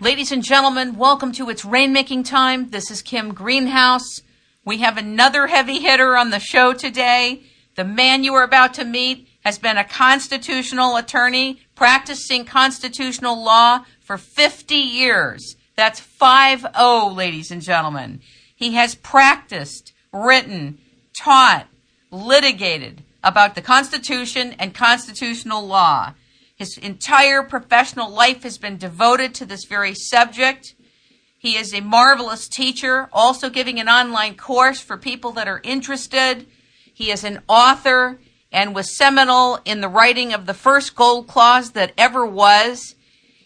Ladies and gentlemen, welcome to It's Rainmaking Time. This is Kim Greenhouse. We have another heavy hitter on the show today. The man you are about to meet has been a constitutional attorney practicing constitutional law for 50 years. That's 5-0, ladies and gentlemen. He has practiced, written, taught, litigated about the Constitution and constitutional law. His entire professional life has been devoted to this very subject. He is a marvelous teacher, also giving an online course for people that are interested. He is an author and was seminal in the writing of the first gold clause that ever was.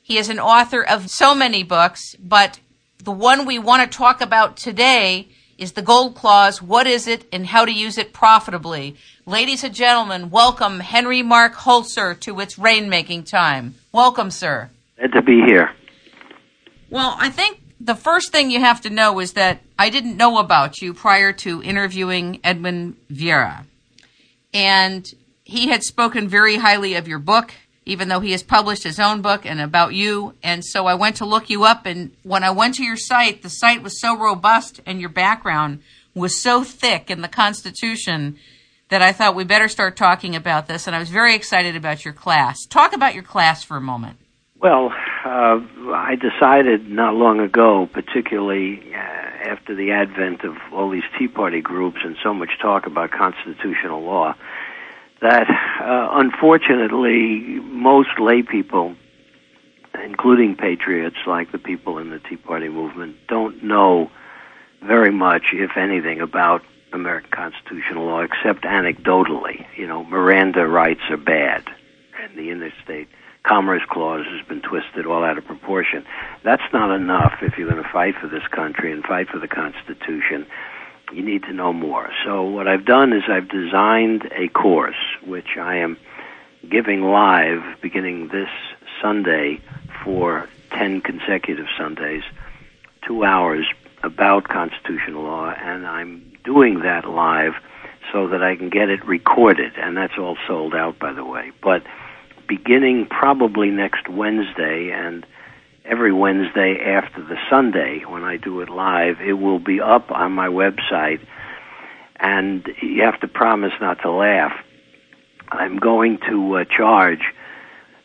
He is an author of so many books, but the one we want to talk about today is the gold clause. What is it and how to use it profitably? Ladies and gentlemen, welcome Henry Mark Holzer to its rainmaking time. Welcome, sir. Glad to be here. Well, I think the first thing you have to know is that I didn't know about you prior to interviewing Edwin Vieira. And he had spoken very highly of your book, even though he has published his own book and about you. And so I went to look you up. And when I went to your site, the site was so robust and your background was so thick in the Constitution that I thought we better start talking about this, and I was very excited about your class. Talk about your class for a moment. Well, uh, I decided not long ago, particularly uh, after the advent of all these Tea Party groups and so much talk about constitutional law, that uh, unfortunately most lay people, including patriots like the people in the Tea Party movement, don't know very much, if anything, about American constitutional law, except anecdotally. You know, Miranda rights are bad, and the interstate commerce clause has been twisted all out of proportion. That's not enough if you're going to fight for this country and fight for the Constitution. You need to know more. So what I've done is I've designed a course which I am giving live beginning this Sunday for 10 consecutive Sundays, two hours about constitutional law, and I'm doing that live so that I can get it recorded, and that's all sold out, by the way. But beginning probably next Wednesday and every Wednesday after the Sunday when I do it live, it will be up on my website, and you have to promise not to laugh. I'm going to uh, charge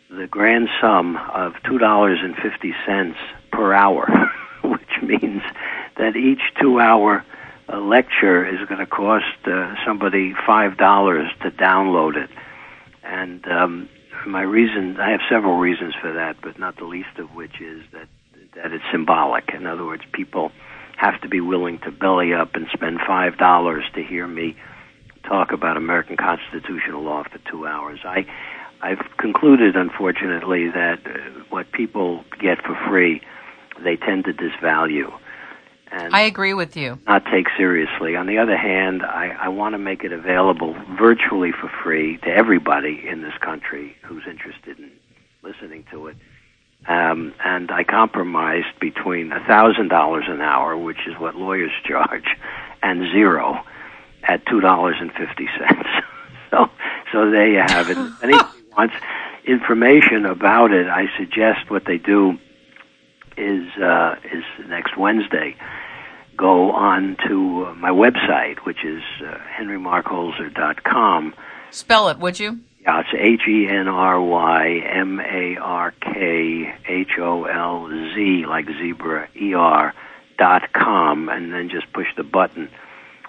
the grand sum of $2.50 per hour, which means that each two hour a lecture is going to cost uh, somebody five dollars to download it, and um, my reason I have several reasons for that, but not the least of which is that that it's symbolic. In other words, people have to be willing to belly up and spend five dollars to hear me talk about American constitutional law for two hours. I I've concluded, unfortunately, that uh, what people get for free, they tend to disvalue and I agree with you. Not take seriously. On the other hand, I, I want to make it available virtually for free to everybody in this country who's interested in listening to it. Um, and I compromised between a thousand dollars an hour, which is what lawyers charge, and zero at two dollars and fifty cents. so, so there you have it. If anybody wants information about it, I suggest what they do is uh, is next Wednesday go on to uh, my website, which is uh, henrymarkholzer.com. Spell it, would you? Yeah, it's H E N R Y M A R K H O L Z, like zebra, E R, dot com, and then just push the button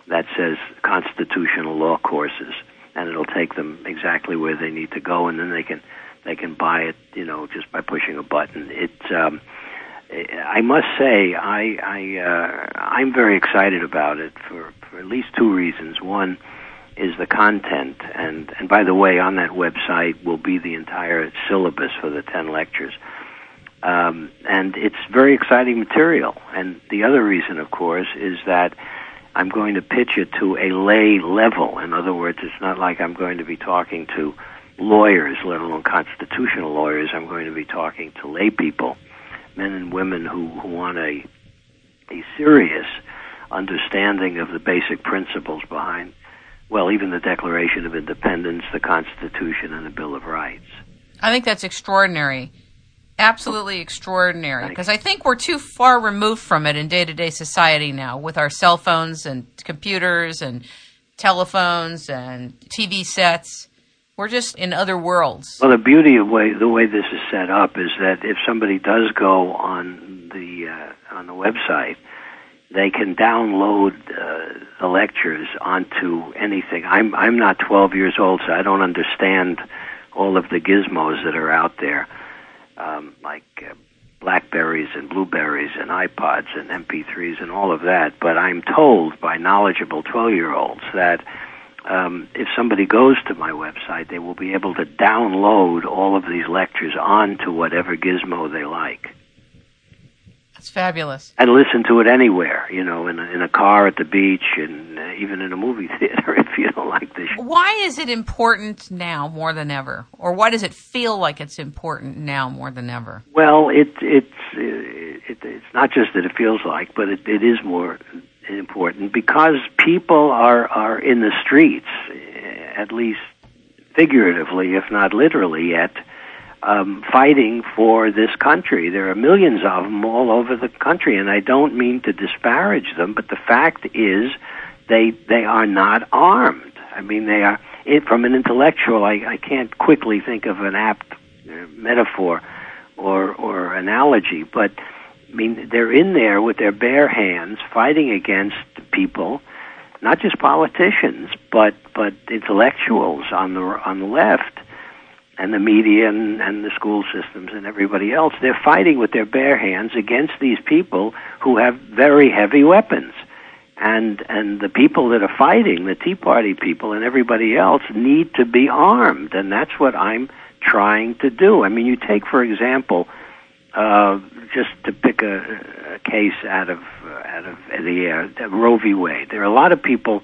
that says Constitutional Law Courses, and it'll take them exactly where they need to go, and then they can they can buy it, you know, just by pushing a button. It's um, I must say, I, I uh, I'm very excited about it for, for at least two reasons. One is the content, and and by the way, on that website will be the entire syllabus for the ten lectures. Um, and it's very exciting material. And the other reason, of course, is that I'm going to pitch it to a lay level. In other words, it's not like I'm going to be talking to lawyers, let alone constitutional lawyers. I'm going to be talking to lay people men and women who, who want a a serious understanding of the basic principles behind, well, even the Declaration of Independence, the Constitution, and the Bill of Rights. I think that's extraordinary. absolutely extraordinary because I think we're too far removed from it in day to day society now with our cell phones and computers and telephones and TV sets. We're just in other worlds. Well, the beauty of way the way this is set up is that if somebody does go on the uh, on the website, they can download uh, the lectures onto anything. I'm I'm not 12 years old, so I don't understand all of the gizmos that are out there, um, like uh, Blackberries and Blueberries and iPods and MP3s and all of that. But I'm told by knowledgeable 12 year olds that um, if somebody goes to my website, they will be able to download all of these lectures onto whatever gizmo they like. That's fabulous. And listen to it anywhere, you know, in a, in a car at the beach and uh, even in a movie theater if you don't like show. Why is it important now more than ever? Or why does it feel like it's important now more than ever? Well, it, it's, uh, it, it's not just that it feels like, but it, it is more important because people are are in the streets, at least figuratively, if not literally, yet um, fighting for this country. There are millions of them all over the country, and I don't mean to disparage them, but the fact is they they are not armed. I mean, they are it, from an intellectual. I, I can't quickly think of an apt uh, metaphor or or analogy, but I mean, they're in there with their bare hands fighting against people, not just politicians, but but intellectuals on the on the left and the media and, and the school systems and everybody else. They're fighting with their bare hands against these people who have very heavy weapons. And and the people that are fighting, the Tea Party people and everybody else, need to be armed, and that's what I'm trying to do. I mean, you take for example uh, just to pick a, a case out of uh, out of the air, Roe v. Wade. There are a lot of people,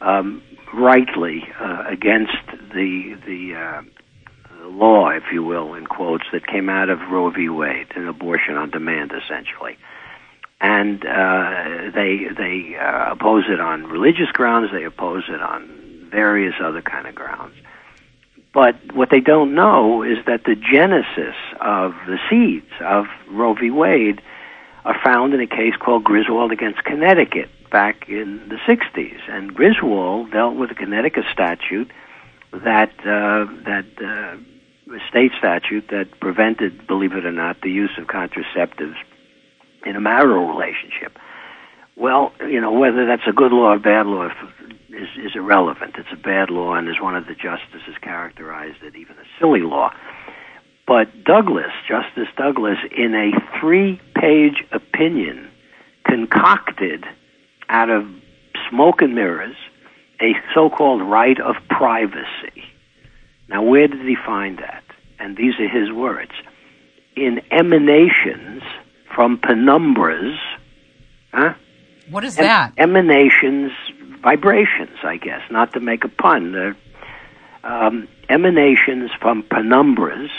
um, rightly, uh, against the the uh, law, if you will, in quotes, that came out of Roe v. Wade, an abortion on demand, essentially. And uh, they they uh, oppose it on religious grounds. They oppose it on various other kind of grounds. But what they don't know is that the genesis of the seeds of Roe v. Wade are found in a case called Griswold against Connecticut back in the 60s. And Griswold dealt with a Connecticut statute that, uh, that uh, state statute that prevented, believe it or not, the use of contraceptives in a marital relationship. Well, you know, whether that's a good law or bad law is, is irrelevant. It's a bad law, and as one of the justices characterized it, even a silly law. But Douglas, Justice Douglas, in a three page opinion, concocted out of smoke and mirrors a so called right of privacy. Now, where did he find that? And these are his words in emanations from penumbras. Huh? What is that? emanations vibrations, I guess, not to make a pun. They're um, emanations from penumbras,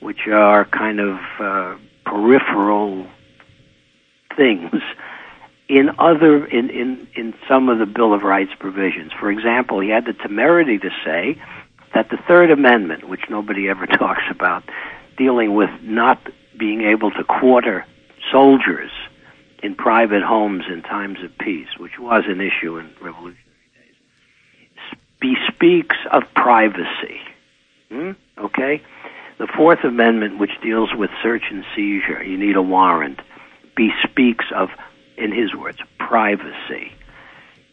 which are kind of uh, peripheral things in other in, in, in some of the Bill of Rights provisions. For example, he had the temerity to say that the Third Amendment, which nobody ever talks about, dealing with not being able to quarter soldiers in private homes in times of peace, which was an issue in revolutionary days, bespeaks of privacy. Hmm? Okay? The Fourth Amendment, which deals with search and seizure, you need a warrant, bespeaks of, in his words, privacy.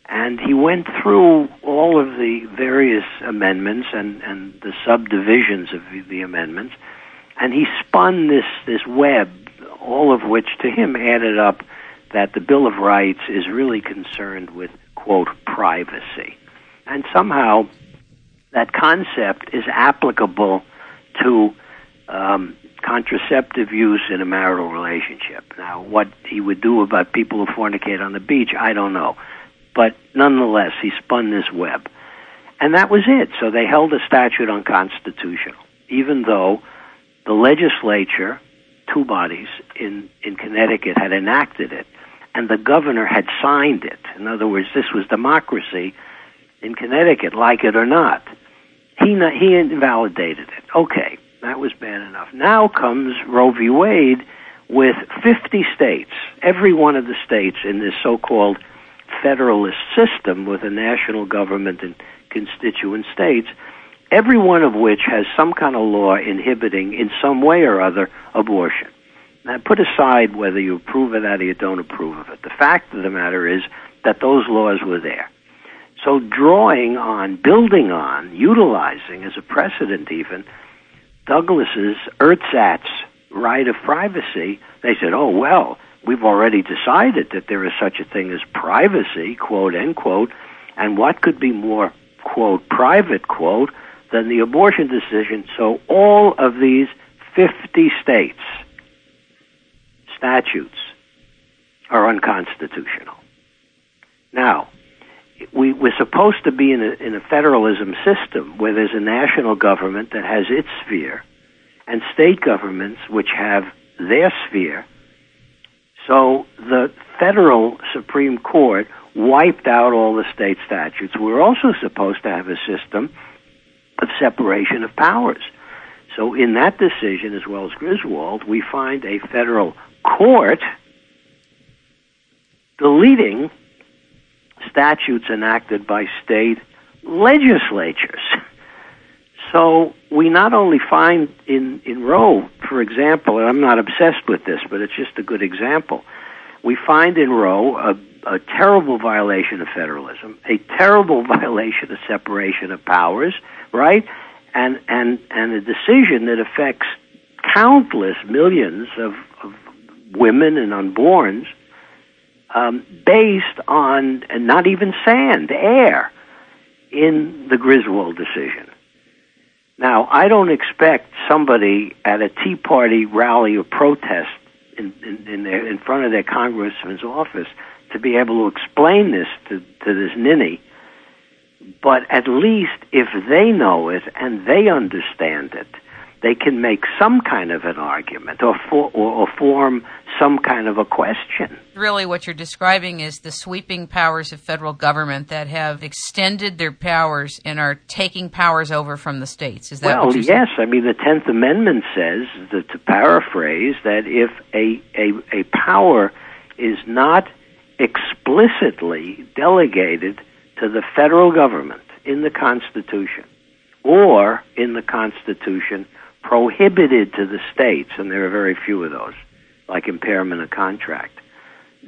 And he went through all of the various amendments and, and the subdivisions of the, the amendments, and he spun this, this web, all of which to him added up that the Bill of Rights is really concerned with, quote, privacy. And somehow that concept is applicable to um, contraceptive use in a marital relationship. Now, what he would do about people who fornicate on the beach, I don't know. But nonetheless, he spun this web. And that was it. So they held the statute unconstitutional, even though the legislature, two bodies in, in Connecticut, had enacted it and the governor had signed it. In other words, this was democracy in Connecticut, like it or not. He he invalidated it. Okay, That was bad enough. Now comes Roe v. Wade with 50 states, every one of the states in this so-called federalist system with a national government and constituent states, every one of which has some kind of law inhibiting in some way or other abortion. Now, put aside whether you approve of that or you don't approve of it. The fact of the matter is that those laws were there. So, drawing on, building on, utilizing as a precedent even, Douglas's ersatz right of privacy, they said, oh, well, we've already decided that there is such a thing as privacy, quote, unquote, and what could be more, quote, private, quote, than the abortion decision. So all of these 50 states statutes are unconstitutional. Now, we, we're supposed to be in a, in a federalism system where there's a national government that has its sphere and state governments which have their sphere. So the federal Supreme Court wiped out all the state statutes. We're also supposed to have a system of separation of powers. So in that decision, as well as Griswold, we find a federal court deleting statutes enacted by state legislatures. So we not only find in, in Roe, for example, and I'm not obsessed with this, but it's just a good example. We find in Roe a, a terrible violation of federalism, a terrible violation of separation of powers, right? And and and a decision that affects countless millions of, of women and unborns, um, based on and not even sand, air, in the Griswold decision. Now, I don't expect somebody at a Tea Party rally or protest in, in, in, their, in front of their congressman's office to be able to explain this to, to this ninny. But at least if they know it and they understand it, they can make some kind of an argument or, for, or, or form some kind of a question. Really, what you're describing is the sweeping powers of federal government that have extended their powers and are taking powers over from the states. Is that well, yes. Saying? I mean, the Tenth Amendment says, that, to paraphrase, that if a, a, a power is not explicitly delegated to the federal government in the Constitution or in the Constitution prohibited to the states, and there are very few of those, like impairment of contract,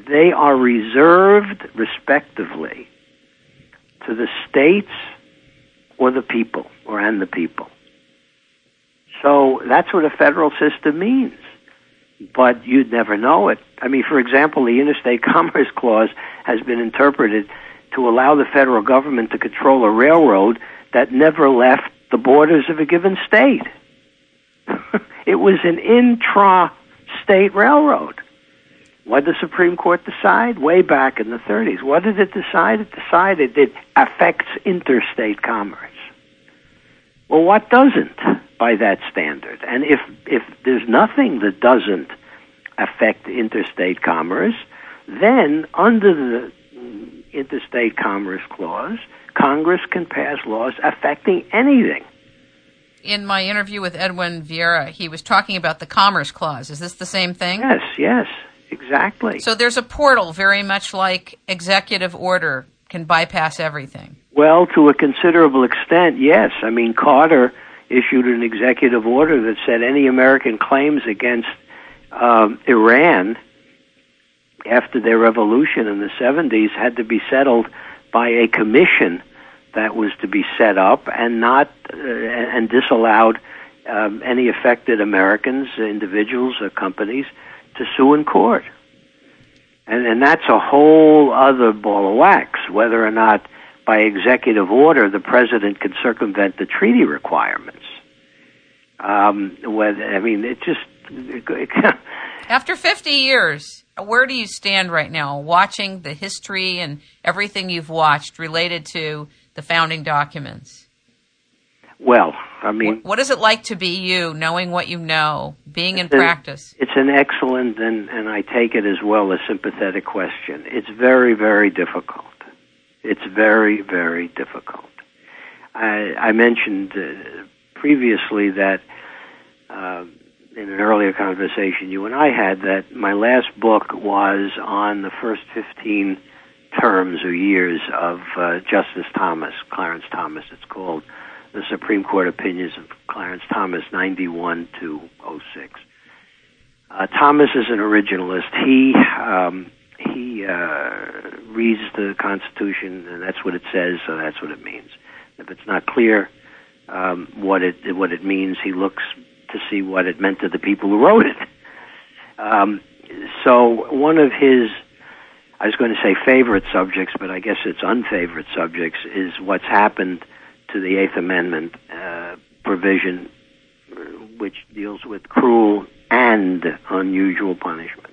they are reserved respectively to the states or the people, or and the people. So that's what a federal system means. But you'd never know it. I mean, for example, the Interstate Commerce Clause has been interpreted to allow the federal government to control a railroad that never left the borders of a given state. it was an intra-state railroad. What did the Supreme Court decide? Way back in the 30s. What did it decide? It decided it affects interstate commerce. Well, what doesn't by that standard? And if, if there's nothing that doesn't affect interstate commerce, then under the Interstate Commerce Clause, Congress can pass laws affecting anything in my interview with Edwin Vieira, he was talking about the Commerce Clause. Is this the same thing? Yes, yes, exactly. So there's a portal, very much like executive order can bypass everything. Well, to a considerable extent, yes. I mean, Carter issued an executive order that said any American claims against um, Iran after their revolution in the 70s had to be settled by a commission that was to be set up and not uh, and disallowed um, any affected Americans, individuals, or companies to sue in court. And, and that's a whole other ball of wax, whether or not by executive order the president can circumvent the treaty requirements. Um, whether, I mean, it just. After 50 years, where do you stand right now, watching the history and everything you've watched related to the founding documents? Well, I mean, what, is it like to be you, knowing what you know, being in practice? It's an excellent and, and I take it as well a sympathetic question. It's very, very difficult. It's very, very difficult. I, I mentioned uh, previously that uh, in an earlier conversation you and I had that my last book was on the first 15 terms or years of uh, Justice Thomas, Clarence Thomas, it's called the Supreme Court Opinions of Clarence Thomas, 91 to 06. Uh, Thomas is an originalist. He um, he uh, reads the Constitution, and that's what it says, so that's what it means. If it's not clear um, what it what it means, he looks to see what it meant to the people who wrote it. Um, so one of his, I was going to say favorite subjects, but I guess it's unfavorite subjects, is what's happened to the Eighth Amendment uh, provision, which deals with cruel and unusual punishments.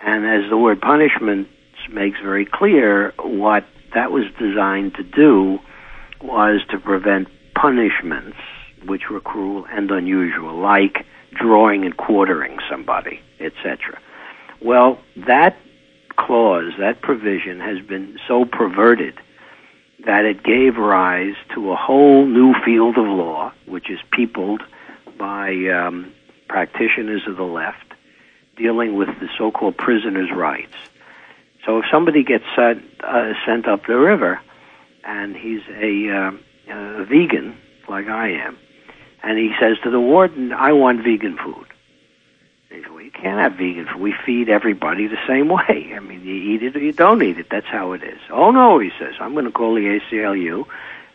And as the word punishment makes very clear, what that was designed to do was to prevent punishments which were cruel and unusual, like drawing and quartering somebody, etc. Well, that clause, that provision has been so perverted that it gave rise to a whole new field of law, which is peopled by um, practitioners of the left, dealing with the so-called prisoners' rights. So if somebody gets sent, uh, sent up the river, and he's a, uh, a vegan like I am, and he says to the warden, "I want vegan food." Says, "Well, you can't have vegan food. We feed everybody the same way. I mean, you eat it or you don't eat it. That's how it is." "Oh no," he says. "I'm going to call the ACLU,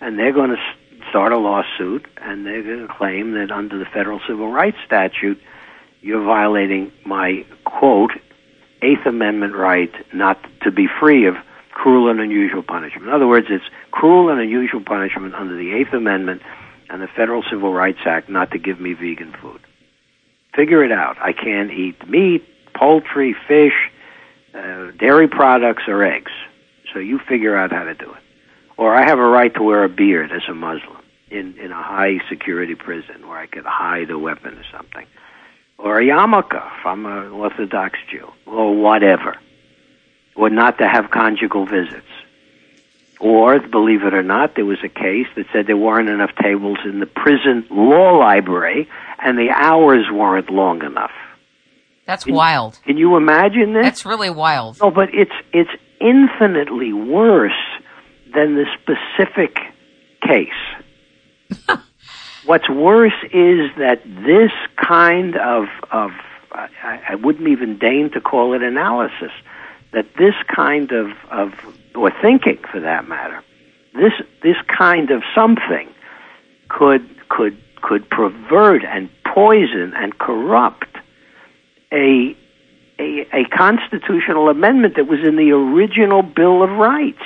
and they're going to start a lawsuit, and they're going to claim that under the federal civil rights statute, you're violating my quote Eighth Amendment right not to be free of." cruel and unusual punishment. In other words, it's cruel and unusual punishment under the Eighth Amendment and the Federal Civil Rights Act not to give me vegan food. Figure it out. I can't eat meat, poultry, fish, uh, dairy products, or eggs. So you figure out how to do it. Or I have a right to wear a beard as a Muslim in, in a high security prison where I could hide a weapon or something. Or a yarmulke if I'm an Orthodox Jew. Or whatever. Or not to have conjugal visits or, believe it or not, there was a case that said there weren't enough tables in the prison law library and the hours weren't long enough. That's can, wild. Can you imagine this? That's really wild. No, but it's it's infinitely worse than the specific case. What's worse is that this kind of of I, I wouldn't even deign to call it analysis. That this kind of of or thinking for that matter, this this kind of something could could could pervert and poison and corrupt a, a a constitutional amendment that was in the original Bill of Rights.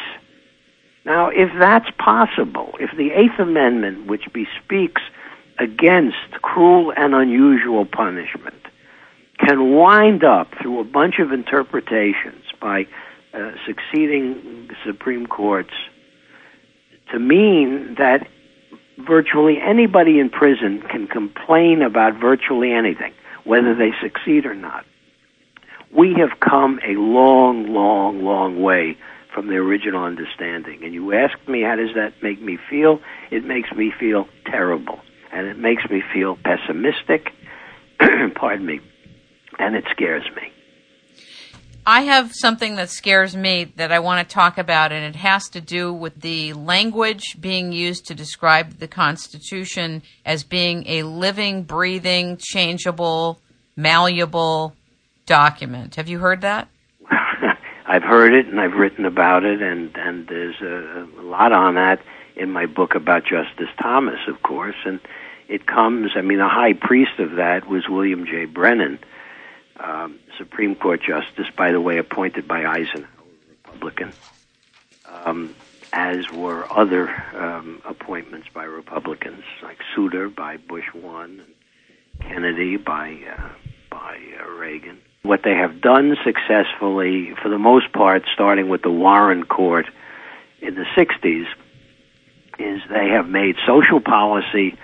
Now, if that's possible, if the Eighth Amendment, which bespeaks against cruel and unusual punishment, can wind up through a bunch of interpretations by uh, succeeding Supreme Courts to mean that virtually anybody in prison can complain about virtually anything, whether they succeed or not. We have come a long, long, long way from the original understanding. And you ask me, how does that make me feel? It makes me feel terrible. And it makes me feel pessimistic, pardon me, and it scares me. I have something that scares me that I want to talk about, and it has to do with the language being used to describe the Constitution as being a living, breathing, changeable, malleable document. Have you heard that? I've heard it, and I've written about it, and and there's a, a lot on that in my book about Justice Thomas, of course, and it comes. I mean, the high priest of that was William J. Brennan um, Supreme Court justice, by the way, appointed by Eisenhower, Republican, um, as were other um, appointments by Republicans, like Souter by Bush one, Kennedy by uh, by uh, Reagan. What they have done successfully, for the most part, starting with the Warren Court in the '60s, is they have made social policy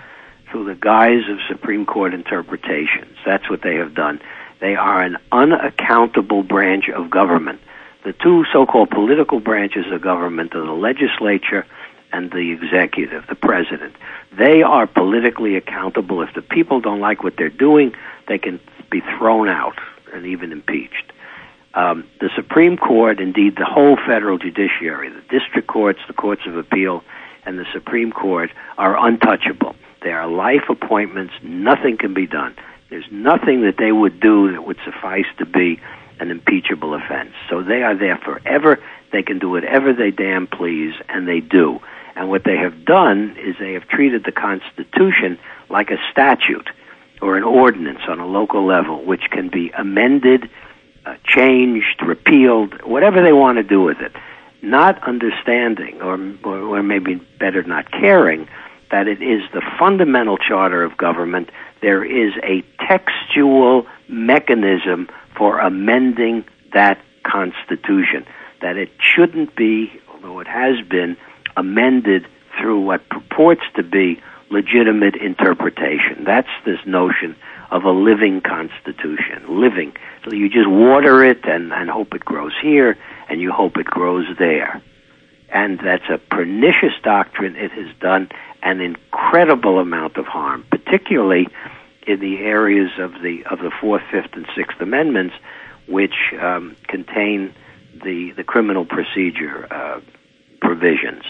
through the guise of Supreme Court interpretations. That's what they have done. They are an unaccountable branch of government. The two so-called political branches of government are the legislature and the executive, the president. They are politically accountable. If the people don't like what they're doing, they can be thrown out and even impeached. Um, the Supreme Court, indeed the whole federal judiciary, the district courts, the courts of appeal, and the Supreme Court are untouchable. They are life appointments. Nothing can be done. There's nothing that they would do that would suffice to be an impeachable offense. So they are there forever. They can do whatever they damn please, and they do. And what they have done is they have treated the Constitution like a statute or an ordinance on a local level, which can be amended, uh, changed, repealed, whatever they want to do with it. Not understanding, or, or, or maybe better, not caring, that it is the fundamental charter of government. There is a textual mechanism for amending that Constitution. That it shouldn't be, although it has been, amended through what purports to be legitimate interpretation. That's this notion of a living constitution. Living. So you just water it and, and hope it grows here and you hope it grows there. And that's a pernicious doctrine. It has done an incredible amount of harm, particularly in the areas of the of the Fourth, Fifth, and Sixth Amendments, which um, contain the the criminal procedure uh, provisions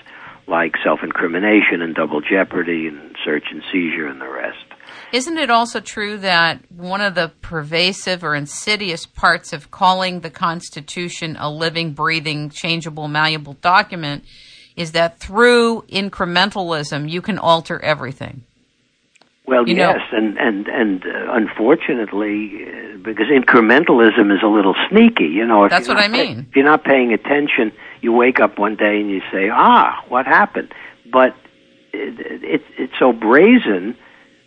like self-incrimination and double jeopardy and search and seizure and the rest. Isn't it also true that one of the pervasive or insidious parts of calling the Constitution a living, breathing, changeable, malleable document is that through incrementalism you can alter everything? Well, you yes, know, and and and uh, unfortunately, uh, because incrementalism is a little sneaky. You know, that's what I mean. Pay, if you're not paying attention, you wake up one day and you say, "Ah, what happened?" But it, it, it's so brazen.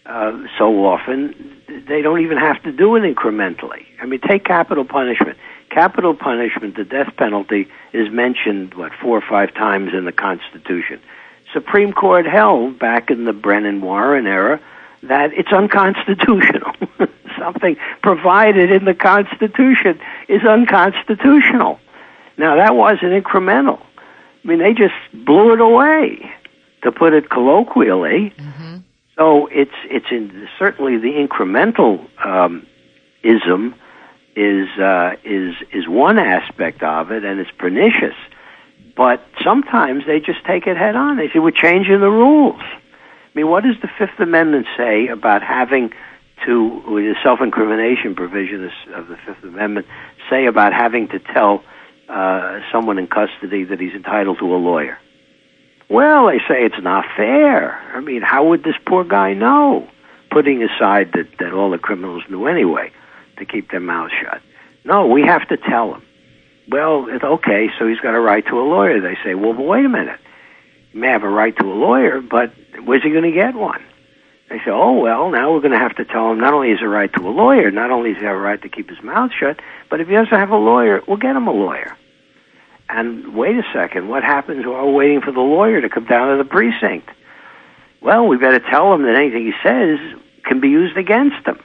Uh, so often, they don't even have to do it incrementally. I mean, take capital punishment. Capital punishment, the death penalty, is mentioned what four or five times in the Constitution. Supreme Court held back in the Brennan Warren era that it's unconstitutional. Something provided in the Constitution is unconstitutional. Now, that wasn't incremental. I mean, they just blew it away, to put it colloquially. Mm-hmm. So it's it's in, certainly the incremental um, ism is uh, is is one aspect of it, and it's pernicious. But sometimes they just take it head on. They say we're changing the rules. I mean, what does the Fifth Amendment say about having to, the self-incrimination provision of the Fifth Amendment, say about having to tell uh, someone in custody that he's entitled to a lawyer? Well, they say it's not fair. I mean, how would this poor guy know? Putting aside that, that all the criminals knew anyway to keep their mouths shut. No, we have to tell him. Well, it's okay, so he's got a right to a lawyer. They say, well, but wait a minute. He may have a right to a lawyer, but where's he going to get one? They say, oh, well, now we're going to have to tell him not only has he a right to a lawyer, not only does he have a right to keep his mouth shut, but if he doesn't have a lawyer, we'll get him a lawyer. And wait a second, what happens while we're waiting for the lawyer to come down to the precinct? Well, we better tell him that anything he says can be used against him.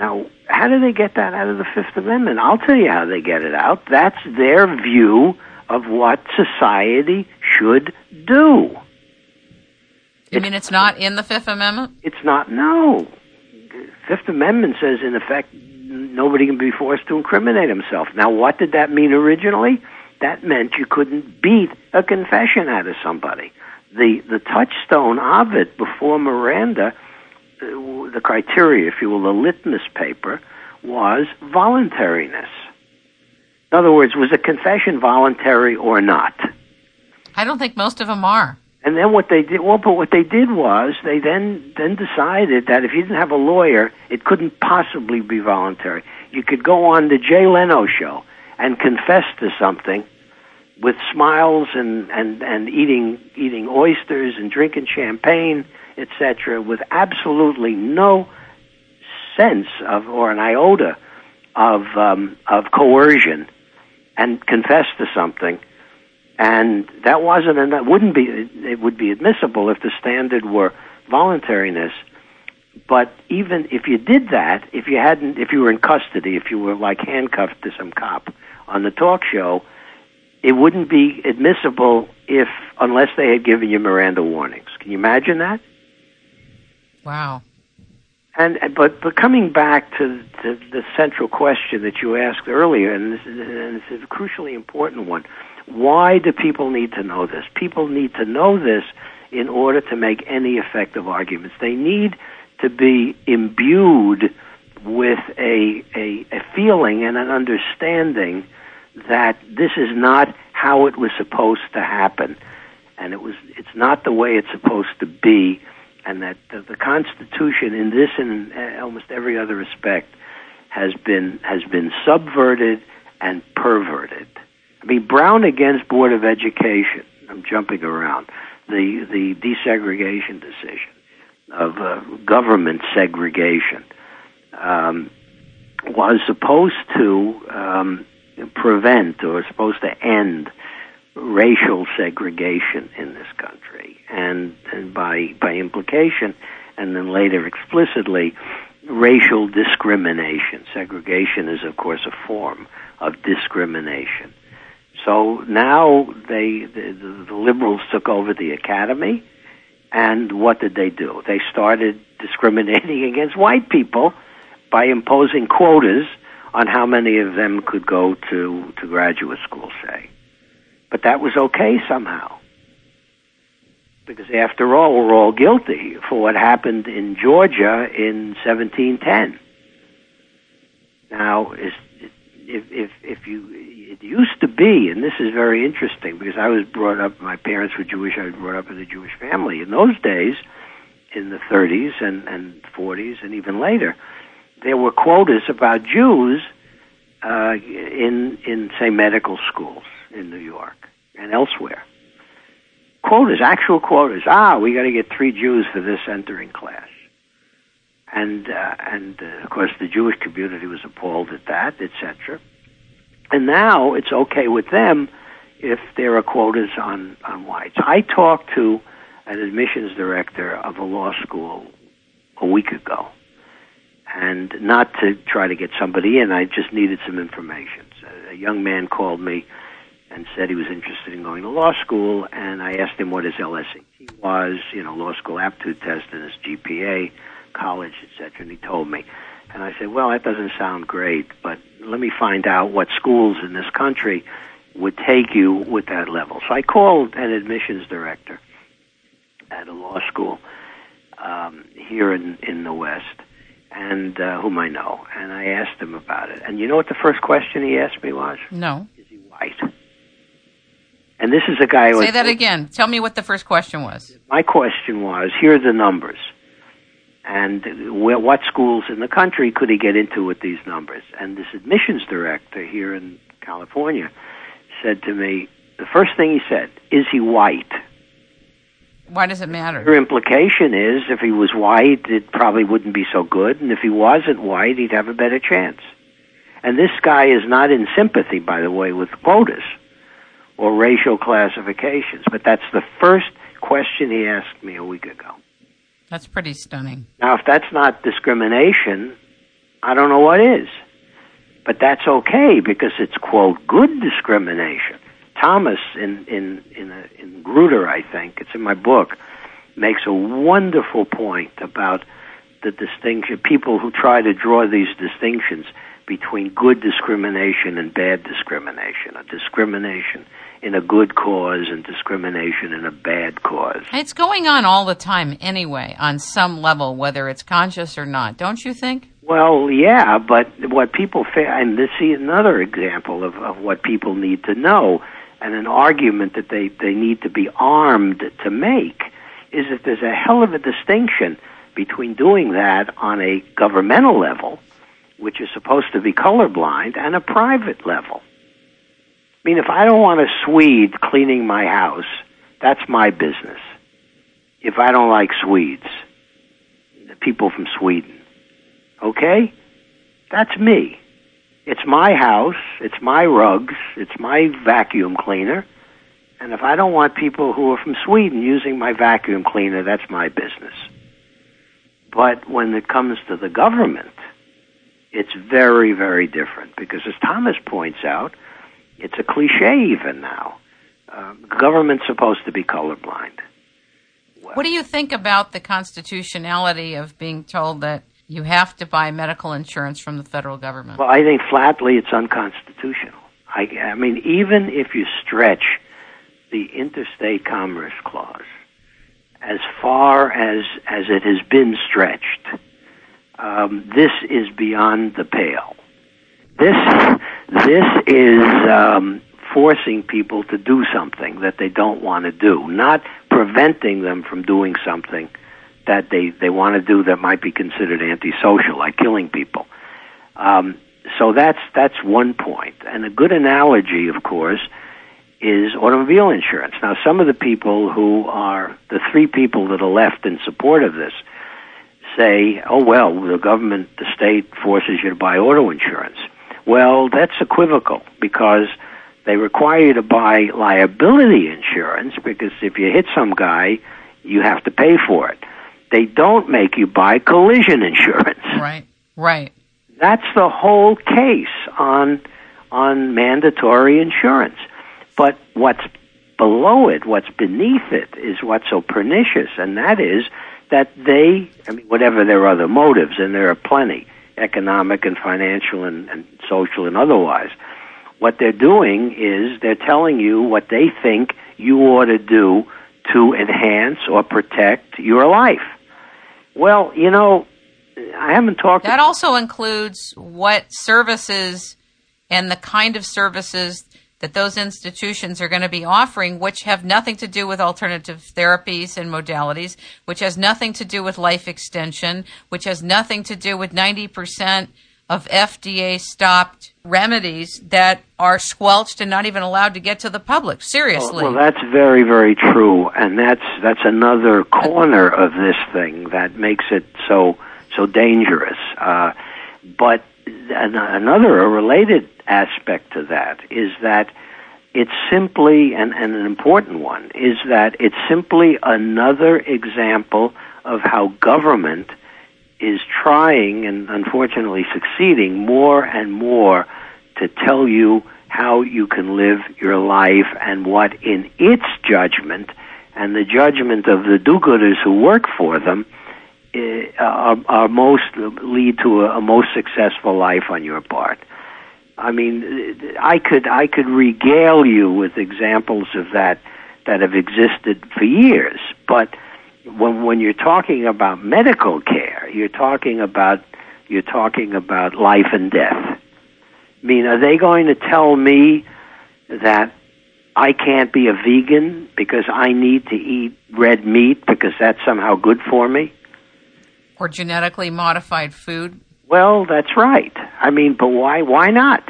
Now, how do they get that out of the Fifth Amendment? I'll tell you how they get it out. That's their view of what society should do. You it's, mean it's not in the Fifth Amendment? It's not, no. The Fifth Amendment says, in effect, nobody can be forced to incriminate himself. Now, what did that mean originally? That meant you couldn't beat a confession out of somebody. The, the touchstone of it before Miranda, the criteria, if you will, the litmus paper, was voluntariness. In other words, was a confession voluntary or not? I don't think most of them are. And then what they did, well, but what they did was they then then decided that if you didn't have a lawyer, it couldn't possibly be voluntary. You could go on the Jay Leno show and confess to something with smiles and and and eating eating oysters and drinking champagne, etc., with absolutely no sense of or an iota of um, of coercion and confess to something. And that wasn't, and that wouldn't be, it would be admissible if the standard were voluntariness. But even if you did that, if you hadn't, if you were in custody, if you were like handcuffed to some cop on the talk show, it wouldn't be admissible if unless they had given you Miranda warnings. Can you imagine that? Wow. And but but coming back to, to the central question that you asked earlier, and this, is, and this is a crucially important one: Why do people need to know this? People need to know this in order to make any effective arguments. They need to be imbued with a, a, a feeling and an understanding that this is not how it was supposed to happen, and it was it's not the way it's supposed to be, and that the, the Constitution, in this and in almost every other respect, has been has been subverted and perverted. I mean, Brown against Board of Education. I'm jumping around the the desegregation decision of uh, government segregation um, was supposed to um, prevent or supposed to end racial segregation in this country, and, and by by implication, and then later explicitly, racial discrimination. Segregation is, of course, a form of discrimination. So now they the, the liberals took over the academy, and what did they do? They started discriminating against white people by imposing quotas on how many of them could go to to graduate school, say. But that was okay somehow. Because after all, we're all guilty for what happened in Georgia in 1710. Now, is if if if you it used to be, and this is very interesting because I was brought up. My parents were Jewish. I was brought up in a Jewish family. In those days, in the 30s and and 40s and even later, there were quotas about Jews uh, in in say medical schools in New York and elsewhere. Quotas, actual quotas. Ah, we got to get three Jews for this entering class and uh, and uh, of course the Jewish community was appalled at that, etc. And now it's okay with them if there are quotas on on whites. I talked to an admissions director of a law school a week ago, and not to try to get somebody in. I just needed some information. So a young man called me and said he was interested in going to law school, and I asked him what his LSAT was, you know, law school aptitude test and his GPA college, etc. And he told me, and I said, well, that doesn't sound great, but let me find out what schools in this country would take you with that level. So I called an admissions director at a law school um, here in in the West, and uh, whom I know, and I asked him about it. And you know what the first question he asked me was? No. Is he white? And this is a guy. Who Say that again. Tell me what the first question was. My question was: Here are the numbers and where, what schools in the country could he get into with these numbers? And this admissions director here in California said to me, the first thing he said, is he white? Why does it matter? Her implication is if he was white, it probably wouldn't be so good, and if he wasn't white, he'd have a better chance. And this guy is not in sympathy, by the way, with quotas or racial classifications, but that's the first question he asked me a week ago. That's pretty stunning. Now, if that's not discrimination, I don't know what is. But that's okay because it's quote good discrimination. Thomas in in in, a, in Grutter, I think it's in my book, makes a wonderful point about the distinction. People who try to draw these distinctions between good discrimination and bad discrimination. A discrimination in a good cause and discrimination in a bad cause. It's going on all the time anyway, on some level, whether it's conscious or not, don't you think? Well, yeah, but what people fa- and this is another example of, of what people need to know, and an argument that they, they need to be armed to make is that there's a hell of a distinction between doing that on a governmental level, which is supposed to be colorblind, and a private level. I mean, if I don't want a Swede cleaning my house, that's my business. If I don't like Swedes, the people from Sweden, okay? That's me. It's my house, it's my rugs, it's my vacuum cleaner. And if I don't want people who are from Sweden using my vacuum cleaner, that's my business. But when it comes to the government, it's very, very different because as Thomas points out, it's a cliche even now. Uh, government's supposed to be colorblind. Well, what do you think about the constitutionality of being told that you have to buy medical insurance from the federal government? Well, I think flatly it's unconstitutional. I, I mean, even if you stretch the interstate commerce clause as far as as it has been stretched, um, this is beyond the pale. This this is um, forcing people to do something that they don't want to do, not preventing them from doing something that they, they want to do that might be considered antisocial, like killing people. Um, so that's that's one point. And a good analogy, of course, is automobile insurance. Now, some of the people who are the three people that are left in support of this say, "Oh well, the government, the state forces you to buy auto insurance." Well, that's equivocal because they require you to buy liability insurance because if you hit some guy, you have to pay for it. They don't make you buy collision insurance. Right. Right. That's the whole case on on mandatory insurance. But what's below it, what's beneath it, is what's so pernicious, and that is that they, I mean, whatever their other motives, and there are plenty, economic and financial and, and social and otherwise, what they're doing is they're telling you what they think you ought to do to enhance or protect your life. Well, you know, I haven't talked. That also includes what services and the kind of services that those institutions are going to be offering, which have nothing to do with alternative therapies and modalities, which has nothing to do with life extension, which has nothing to do with 90% of FDA stopped remedies that are squelched and not even allowed to get to the public. Seriously. Well, that's very, very true, and that's that's another corner of this thing that makes it so so dangerous. Uh, but another, a related aspect to that is that it's simply, and, and an important one, is that it's simply another example of how government is trying and unfortunately succeeding more and more to tell you how you can live your life and what in its judgment and the judgment of the do-gooders who work for them uh, are, are most lead to a, a most successful life on your part. I mean, I could I could regale you with examples of that that have existed for years, but when when you're talking about medical care, you're talking about you're talking about life and death. I mean, are they going to tell me that I can't be a vegan because I need to eat red meat because that's somehow good for me? Or genetically modified food? Well, that's right. I mean, but why why not?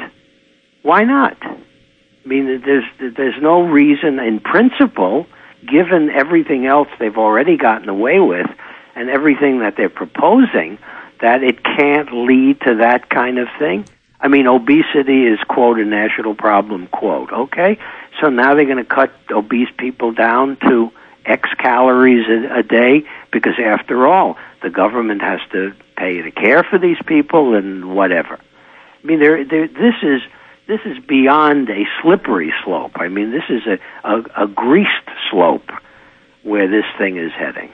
Why not? I mean, there's there's no reason in principle given everything else they've already gotten away with and everything that they're proposing, that it can't lead to that kind of thing? I mean, obesity is, quote, a national problem, quote. Okay? So now they're going to cut obese people down to X calories a, a day because, after all, the government has to pay to care for these people and whatever. I mean, there, there, this is this is beyond a slippery slope. I mean, this is a, a, a greased slope where this thing is heading.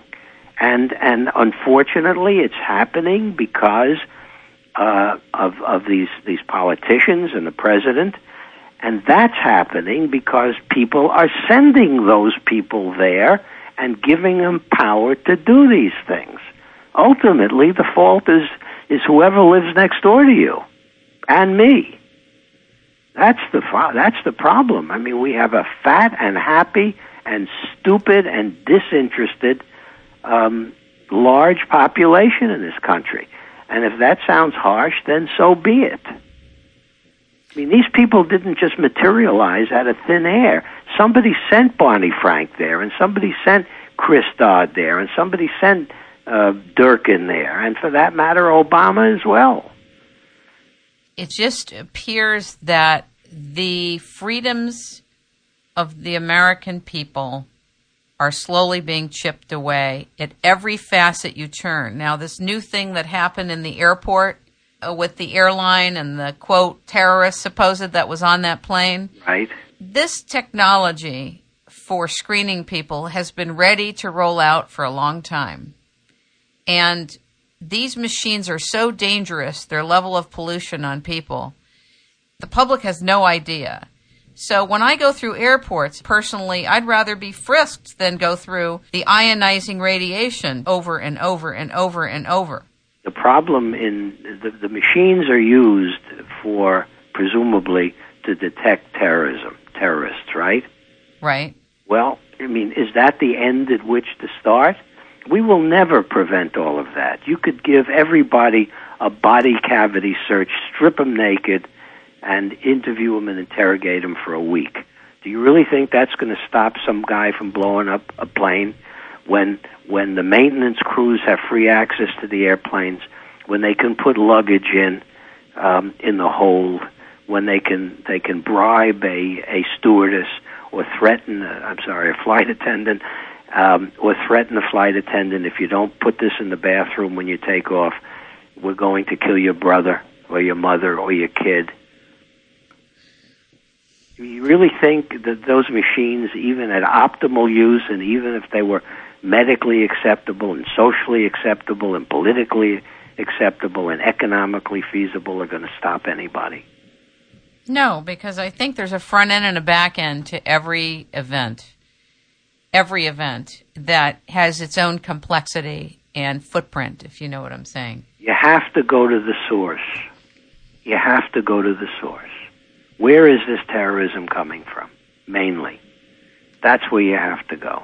And, and unfortunately, it's happening because uh, of, of these, these politicians and the president. And that's happening because people are sending those people there and giving them power to do these things. Ultimately, the fault is, is whoever lives next door to you and me. That's the that's the problem. I mean, we have a fat and happy and stupid and disinterested um, large population in this country. And if that sounds harsh, then so be it. I mean, these people didn't just materialize out of thin air. Somebody sent Barney Frank there, and somebody sent Chris Dodd there, and somebody sent uh, Durbin there, and for that matter, Obama as well it just appears that the freedoms of the American people are slowly being chipped away at every facet you turn. Now, this new thing that happened in the airport uh, with the airline and the quote terrorist supposed that was on that plane. Right. This technology for screening people has been ready to roll out for a long time. And these machines are so dangerous, their level of pollution on people, the public has no idea. So when I go through airports, personally, I'd rather be frisked than go through the ionizing radiation over and over and over and over. The problem in the, the machines are used for presumably to detect terrorism, terrorists, right? Right. Well, I mean, is that the end at which to start? We will never prevent all of that. You could give everybody a body cavity search, strip them naked, and interview them and interrogate them for a week. Do you really think that's going to stop some guy from blowing up a plane when when the maintenance crews have free access to the airplanes, when they can put luggage in um, in the hold, when they can they can bribe a a stewardess or threaten i I'm sorry a flight attendant um, or threaten the flight attendant if you don't put this in the bathroom when you take off, we're going to kill your brother or your mother or your kid you really think that those machines, even at optimal use, and even if they were medically acceptable and socially acceptable and politically acceptable and economically feasible, are going to stop anybody? No, because I think there's a front end and a back end to every event. Every event that has its own complexity and footprint, if you know what I'm saying. You have to go to the source. You have to go to the source. Where is this terrorism coming from? Mainly. That's where you have to go.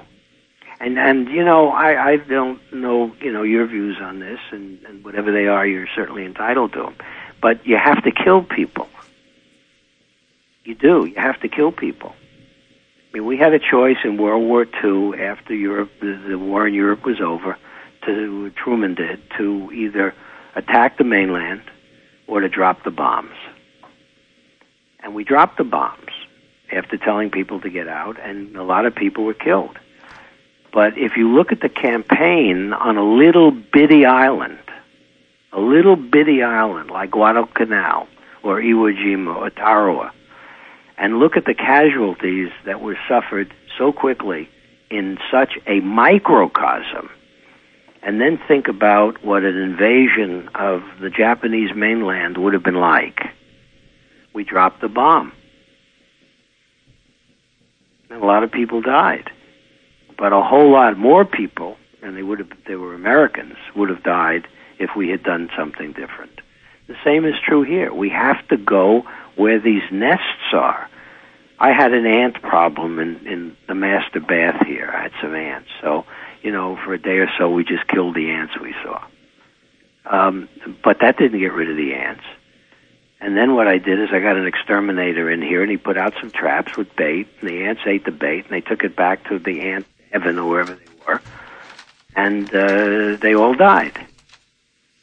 And and you know, I, I don't know, you know, your views on this and, and whatever they are, you're certainly entitled to them. But you have to kill people. You do. You have to kill people. We had a choice in World War II after Europe, the, the war in Europe was over, to Truman did to either attack the mainland or to drop the bombs and we dropped the bombs after telling people to get out, and a lot of people were killed. But if you look at the campaign on a little bitty island, a little bitty island like Guadalcanal or Iwo Jima or Tarawa, and look at the casualties that were suffered so quickly in such a microcosm, and then think about what an invasion of the Japanese mainland would have been like we dropped the bomb. And a lot of people died. But a whole lot more people, and they would have they were Americans, would have died if we had done something different. The same is true here. We have to go where these nests are. I had an ant problem in, in the master bath here. I had some ants. So, you know, for a day or so we just killed the ants we saw. Um, but that didn't get rid of the ants. And then what I did is I got an exterminator in here, and he put out some traps with bait, and the ants ate the bait, and they took it back to the ant heaven or wherever they were, and uh, they all died.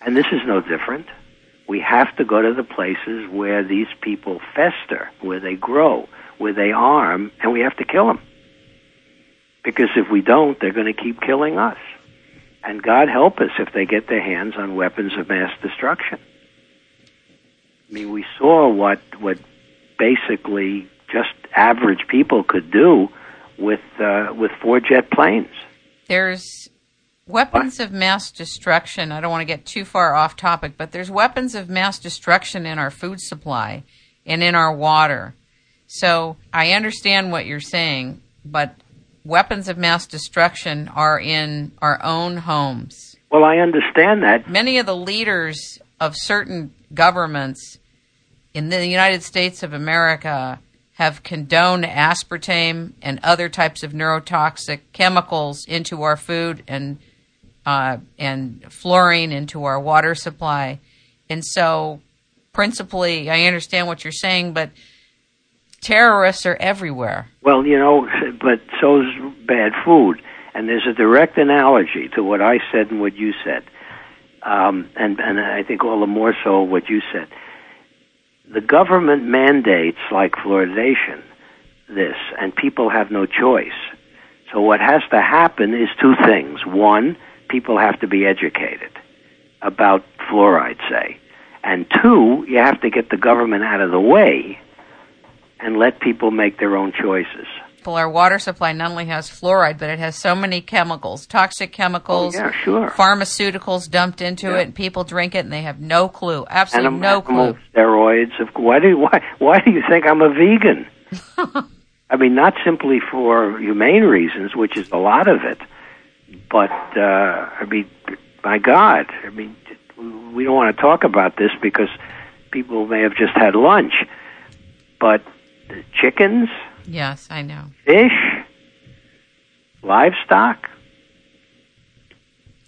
And this is no different. We have to go to the places where these people fester, where they grow, where they arm, and we have to kill them. Because if we don't, they're going to keep killing us. And God help us if they get their hands on weapons of mass destruction. I mean, we saw what what basically just average people could do with uh, with four jet planes. There's weapons what? of mass destruction. I don't want to get too far off topic, but there's weapons of mass destruction in our food supply and in our water. So I understand what you're saying, but weapons of mass destruction are in our own homes. Well, I understand that. Many of the leaders of certain governments in the United States of America have condoned aspartame and other types of neurotoxic chemicals into our food and uh, and fluorine into our water supply. And so, principally, I understand what you're saying, but terrorists are everywhere. Well, you know, but so's bad food. And there's a direct analogy to what I said and what you said. Um, and, and I think all the more so what you said the government mandates like fluoridation this, and people have no choice. So what has to happen is two things. One, people have to be educated about fluoride, say. And two, you have to get the government out of the way and let people make their own choices. Well, our water supply not only has fluoride, but it has so many chemicals, toxic chemicals, Oh, yeah, sure. pharmaceuticals dumped into Yeah. it, and people drink it and they have no clue, absolutely no clue. steroids. Of why do why why do you think I'm a vegan? I mean, not simply for humane reasons, which is a lot of it, but uh, I mean, my God, I mean, we don't want to talk about this because people may have just had lunch, but chickens, Yes, I know. fish, livestock.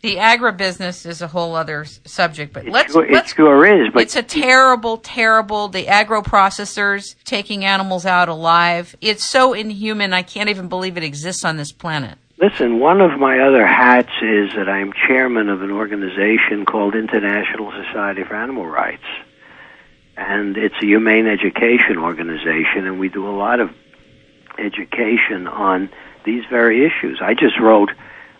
The agribusiness is a whole other subject, but It let's sure, let's it sure is, but it's a terrible, terrible. The agro processors taking animals out alive. It's so inhuman. I can't even believe it exists on this planet. Listen, one of my other hats is that I'm chairman of an organization called International Society for Animal Rights. And it's a humane education organization, and we do a lot of education on these very issues. I just wrote,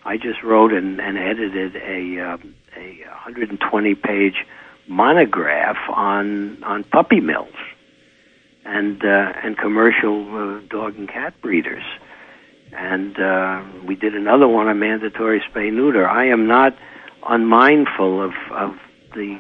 I just wrote and, and edited a um, a 120 page monograph on on puppy mills and uh, and commercial uh, dog and cat breeders and uh, we did another one on mandatory spay neuter. I am not unmindful of of the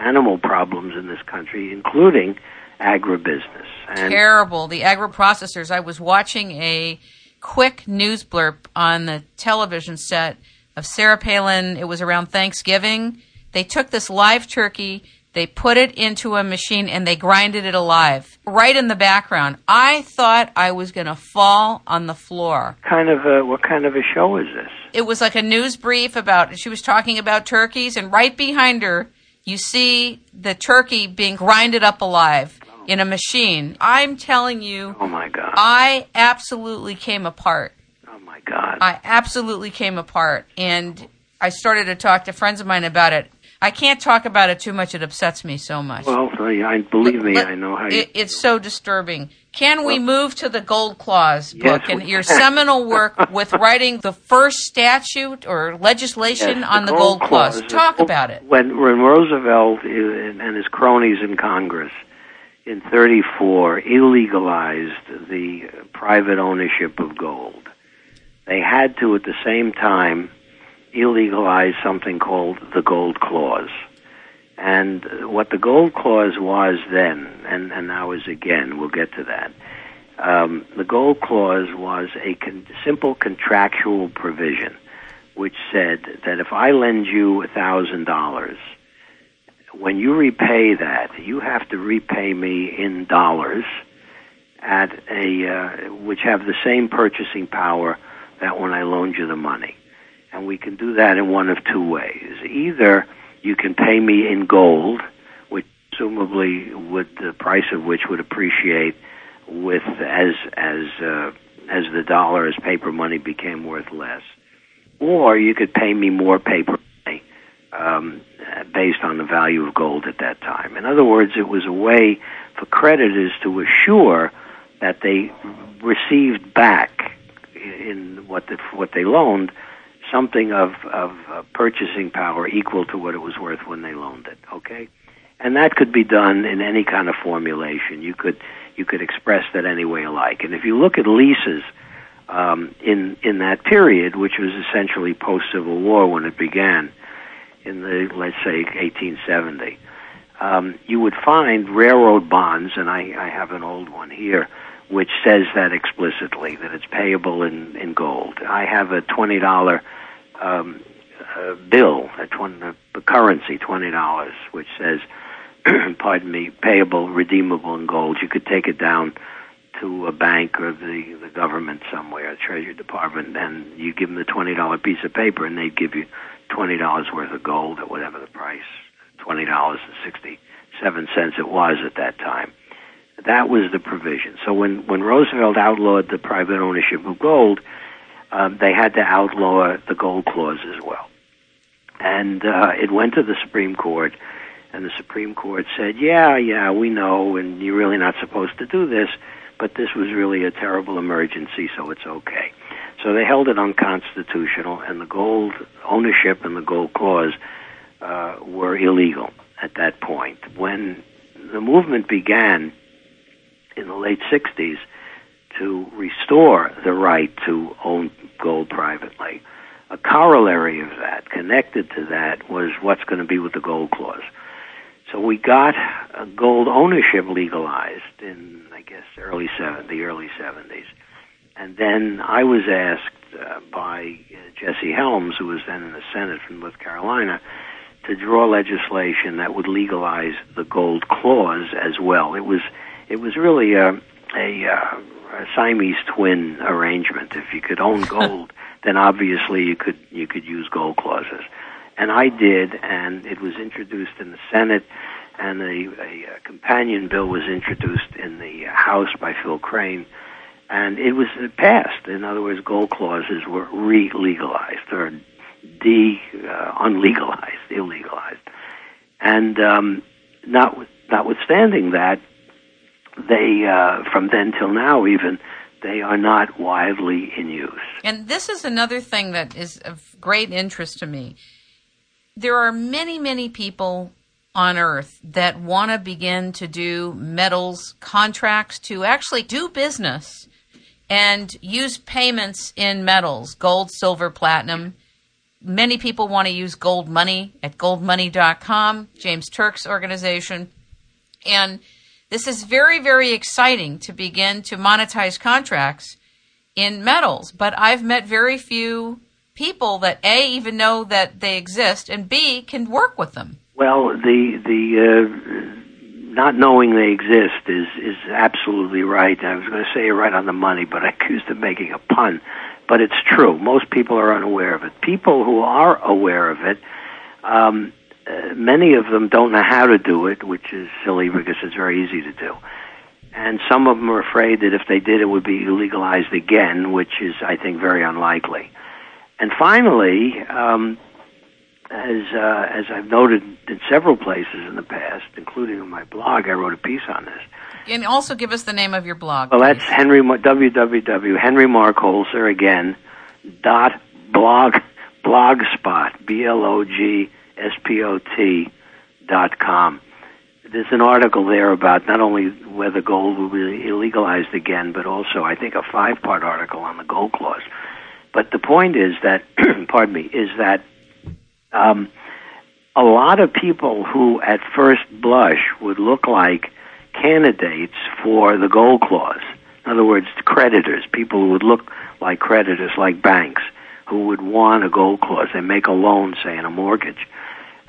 animal problems in this country, including agribusiness. And Terrible. The agro processors. I was watching a quick news blurb on the television set of Sarah Palin. It was around Thanksgiving. They took this live turkey. They put it into a machine and they grinded it alive right in the background. I thought I was going to fall on the floor. kind of a, what kind of a show is this? it was like a news brief about she was talking about turkeys and right behind her you see the turkey being grinded up alive in a machine i'm telling you Oh my God! i absolutely came apart Oh my God! i absolutely came apart and i started to talk to friends of mine about it i can't talk about it too much it upsets me so much well, I believe me, Let- I know how you. it, it's so disturbing. Can we move to the Gold Clause Yes, book and your seminal work with writing the first statute or legislation Yes, on the Gold, Clause? the Talk Gold- about it. When when Roosevelt and and his cronies in Congress in 34 illegalized the private ownership of gold, they had to at the same time illegalize something called the Gold Clause. And what the Gold Clause was then, and, and now is again, we'll get to that. Um, the Gold Clause was a con- simple contractual provision which said that if I lend you a thousand dollars, when you repay that, you have to repay me in dollars at a uh, which have the same purchasing power that when I loaned you the money. And we can do that in one of two ways. Either you can pay me in gold, which presumably would the price of which would appreciate with as as uh, as the dollar as paper money became worth less, or you could pay me more paper money um, based on the value of gold at that time. In other words, it was a way for creditors to assure that they received back in what the, what they loaned something of of uh, purchasing power equal to what it was worth when they loaned it. Okay, and that could be done in any kind of formulation. You could you could express that any way you like. And if you look at leases um, in in that period, which was essentially post Civil War when it began, in the let's say 1870, um, you would find railroad bonds, and I, I have an old one here, which says that explicitly that it's payable in in gold. I have a twenty dollar um, uh, bill, a, 20, a currency, twenty dollars, which says, pardon me, payable, redeemable in gold. You could take it down to a bank or the the government somewhere, Treasury Department, and you give them the twenty dollar piece of paper, and they'd give you twenty dollars worth of gold at whatever the price, twenty dollars and sixty seven cents it was at that time. That was the provision. So when when Roosevelt outlawed the private ownership of gold, um, they had to outlaw the gold clause as well. And uh, it went to the Supreme Court, and the Supreme Court said, "Yeah, yeah, we know, and you're really not supposed to do this, but this was really a terrible emergency, so it's okay." So they held it unconstitutional, and the gold ownership and the gold clause uh, were illegal at that point. When the movement began in the late '60s to restore the right to own gold privately. A corollary of that, connected to that, was what's going to be with the gold clause. So we got gold ownership legalized in, I guess, early the early seventies, and then I was asked uh, by uh, Jesse Helms, who was then in the Senate from North Carolina, to draw legislation that would legalize the gold clause as well. It was it was really a a, uh, a Siamese twin arrangement. If you could own gold, then obviously you could you could use gold clauses, and I did, and it was introduced in the Senate, and a, a, a companion bill was introduced in the House by Phil Crane, and it was passed. In other words, gold clauses were re-legalized or de uh, unlegalized, illegalized, and um, not notwithstanding that, they uh, from then till now even they are not widely in use. And this is another thing that is of great interest to me. There are many, many people on earth that want to begin to do metals contracts to actually do business and use payments in metals gold, silver, platinum. Many people want to use gold money at goldmoney.com, James Turk's organization. And this is very, very exciting to begin to monetize contracts in metals, but I've met very few people that A, even know that they exist, and B, can work with them. Well, the, the, uh, not knowing they exist is, is absolutely right. I was going to say right on the money, but I accused of making a pun. But it's true. Most people are unaware of it. People who are aware of it, um, uh, many of them don't know how to do it, which is silly because it's very easy to do. And some of them are afraid that if they did, it would be legalized again, which is, I think, very unlikely. And finally, um, as uh, as I've noted in several places in the past, including on my blog, I wrote a piece on this. And also give us the name of your blog. Well, please. that's Henry www Henry Markholzer again dot blog blogspot b l o g S-P-O-T dot com. There's an article there about not only whether gold will be illegalized again, but also I think a five-part article on the gold clause. But the point is that, pardon me, is that um, a lot of people who at first blush would look like candidates for the gold clause. In other words, creditors, people who would look like creditors, like banks, who would want a gold clause. They make a loan, say, in a mortgage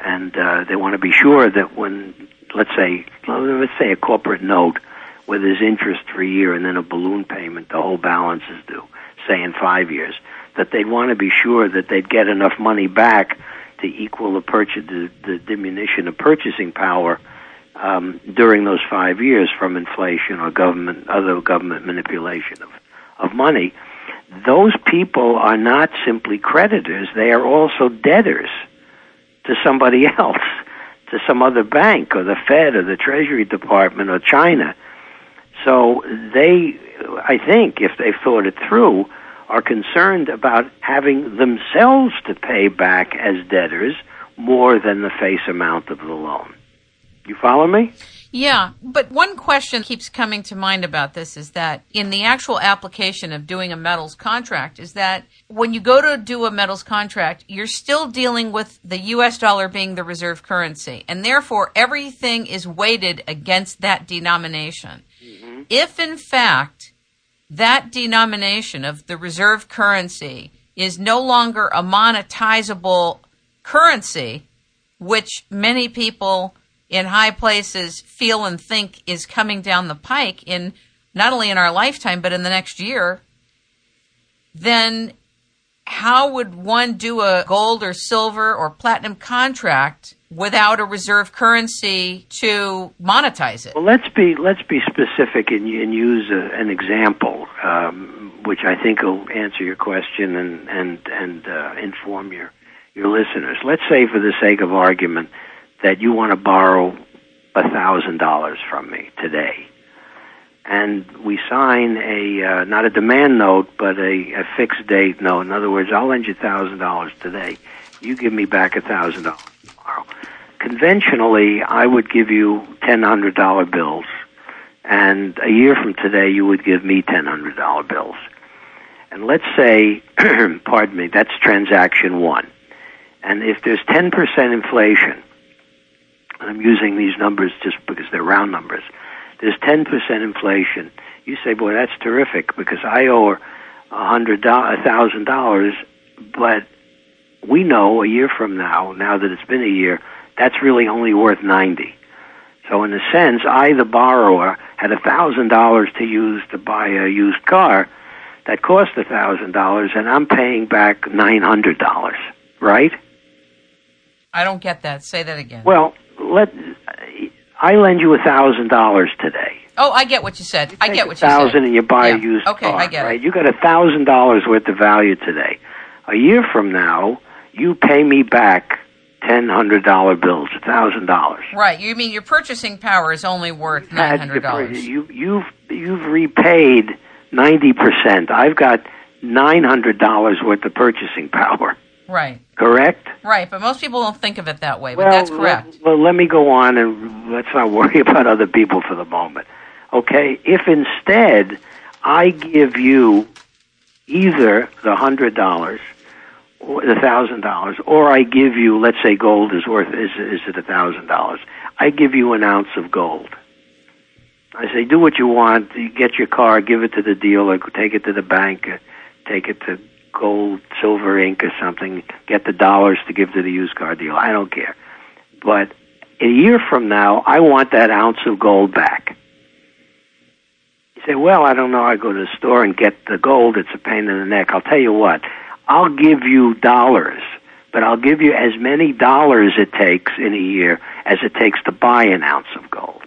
and uh, they want to be sure that when, let's say, let's say a corporate note where there's interest for a year and then a balloon payment, the whole balance is due, say in five years, that they'd want to be sure that they'd get enough money back to equal the purchase, the, the diminution of purchasing power um, during those five years from inflation or government, other government manipulation of, of money. Those people are not simply creditors; they are also debtors to somebody else, to some other bank or the Fed or the Treasury Department or China. So they, I think, if they've thought it through, are concerned about having themselves to pay back as debtors more than the face amount of the loan. You follow me? Yeah, but one question keeps coming to mind about this is that in the actual application of doing a metals contract is that when you go to do a metals contract, you're still dealing with the US dollar being the reserve currency and therefore everything is weighted against that denomination. Mm-hmm. If in fact that denomination of the reserve currency is no longer a monetizable currency, which many people in high places feel and think is coming down the pike in not only in our lifetime but in the next year, then how would one do a gold or silver or platinum contract without a reserve currency to monetize it? Well, let's be let's be specific and, and use a, an example, um, which I think will answer your question and and and uh, inform your your listeners. Let's say, for the sake of argument, that you want to borrow a thousand dollars from me today, and we sign a uh, not a demand note but a, a fixed date note. In other words, I'll lend you thousand dollars today. You give me back a thousand dollars tomorrow. Conventionally, I would give you ten hundred dollar bills, and a year from today you would give me ten hundred dollar bills. And let's say, pardon me, that's transaction one. And if there's ten percent inflation, and I'm using these numbers just because they're round numbers, there's ten percent inflation. You say, boy, that's terrific because I owe a hundred a thousand dollars, but we know a year from now, now that it's been a year, that's really only worth ninety. So in a sense, I, the borrower, had a thousand dollars to use to buy a used car that cost a thousand dollars, and I'm paying back nine hundred dollars. Right? I don't get that. Say that again. Well, let I lend you a thousand dollars today. Oh, I get what you said. You I get what you said. thousand and you buy Yeah. a used Okay, car. I get it. right? You got a thousand dollars worth of value today. A year from now, you pay me back ten hundred dollar bills, a thousand dollars. Right. You mean your purchasing power is only worth nine hundred dollars? You you've you've repaid ninety percent. I've got nine hundred dollars worth of purchasing power. Right. Correct? Right. But most people don't think of it that way. But well, that's correct. Let, well, let me go on and let's not worry about other people for the moment. Okay? If instead I give you either the hundred dollars or the thousand dollars, or I give you, let's say, gold is worth is is it a thousand dollars? I give you an ounce of gold. I say, do what you want. You get your car, give it to the dealer, take it to the bank, take it to Gold, Silver Inc. or something. Get the dollars to give to the used car dealer. I don't care. But a year from now, I want that ounce of gold back. You say, well, I don't know. I go to the store and get the gold. It's a pain in the neck. I'll tell you what. I'll give you dollars, but I'll give you as many dollars it takes in a year as it takes to buy an ounce of gold.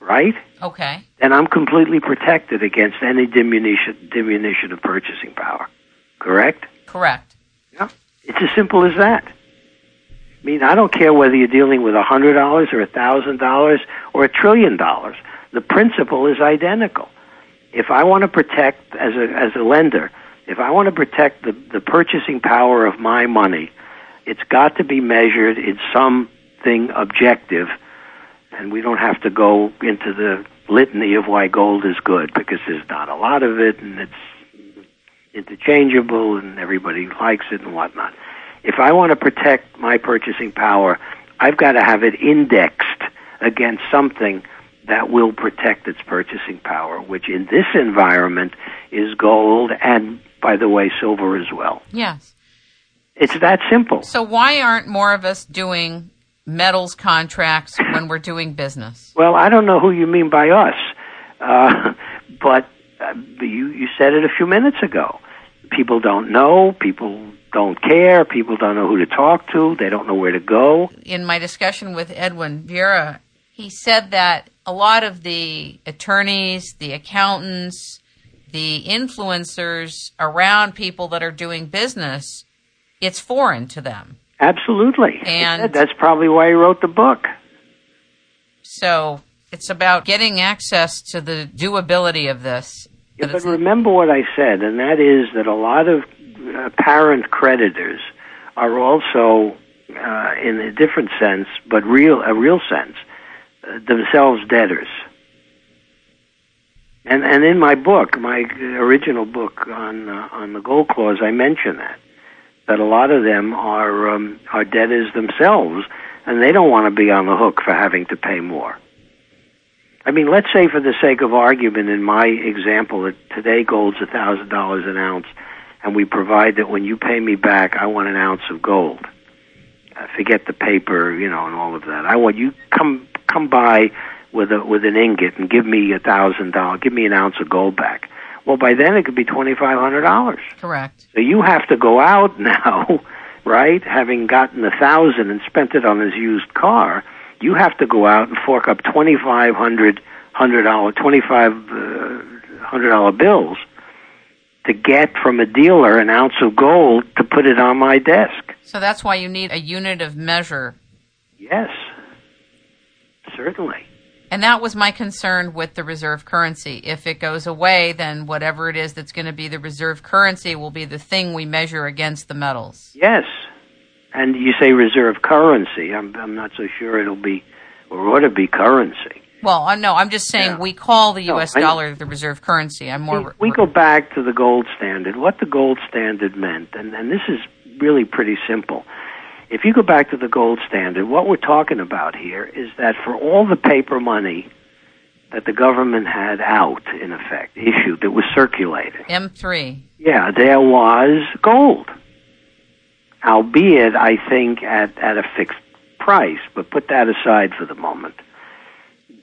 Right? Okay. Then I'm completely protected against any diminution, diminution of purchasing power. Correct? Correct. Yeah. It's as simple as that. I mean, I don't care whether you're dealing with a hundred dollars or a thousand dollars or a trillion dollars. The principle is identical. If I want to protect as a as a lender, if I want to protect the, the purchasing power of my money, it's got to be measured in something objective, and we don't have to go into the litany of why gold is good because there's not a lot of it and it's interchangeable and everybody likes it and whatnot. If I want to protect my purchasing power, I've got to have it indexed against something that will protect its purchasing power, which in this environment is gold and, by the way, silver as well. Yes. It's that simple. So why aren't more of us doing metals contracts when we're doing business? Well, I don't know who you mean by us, uh, but uh, you you said it a few minutes ago. People don't know. People don't care. People don't know who to talk to. They don't know where to go. In my discussion with Edwin Vieira, he said that a lot of the attorneys, the accountants, the influencers around people that are doing business, it's foreign to them. Absolutely. And- that's probably why he wrote the book. So it's about getting access to the doability of this. Yeah, But remember what I said, and that is that a lot of apparent creditors are also, uh, in a different sense, but real a real sense, uh, themselves debtors. And and in my book, my original book on uh, on the gold clause, I mention that that a lot of them are um, are debtors themselves, and they don't want to be on the hook for having to pay more. I mean, let's say for the sake of argument, in my example, that today gold's a thousand dollars an ounce, and we provide that when you pay me back, I want an ounce of gold. Uh, forget the paper, you know, and all of that. I want you come come by with a with an ingot and give me a thousand dollars, give me an ounce of gold back. Well, by then it could be twenty five hundred dollars. correct. So you have to go out now, right? Having gotten a thousand and spent it on his used car, you have to go out and fork up twenty five hundred hundred dollar twenty five uh, hundred dollar bills to get from a dealer an ounce of gold to put it on my desk. So that's why you need a unit of measure. Yes, certainly. And that was my concern with the reserve currency. If it goes away, then whatever it is that's going to be the reserve currency will be the thing we measure against the metals. Yes, and you say reserve currency. I'm I'm not so sure it'll be or ought to be currency. Well, no, I'm just saying Yeah. we call the U.S. I- dollar the reserve currency. I'm more. we, we go back to the gold standard. What the gold standard meant, and, and this is really pretty simple. If you go back to the gold standard, what we're talking about here is that for all the paper money that the government had out, in effect, issued, that was circulating, M3. yeah, there was gold. Albeit, I think, at, at a fixed price, but put that aside for the moment.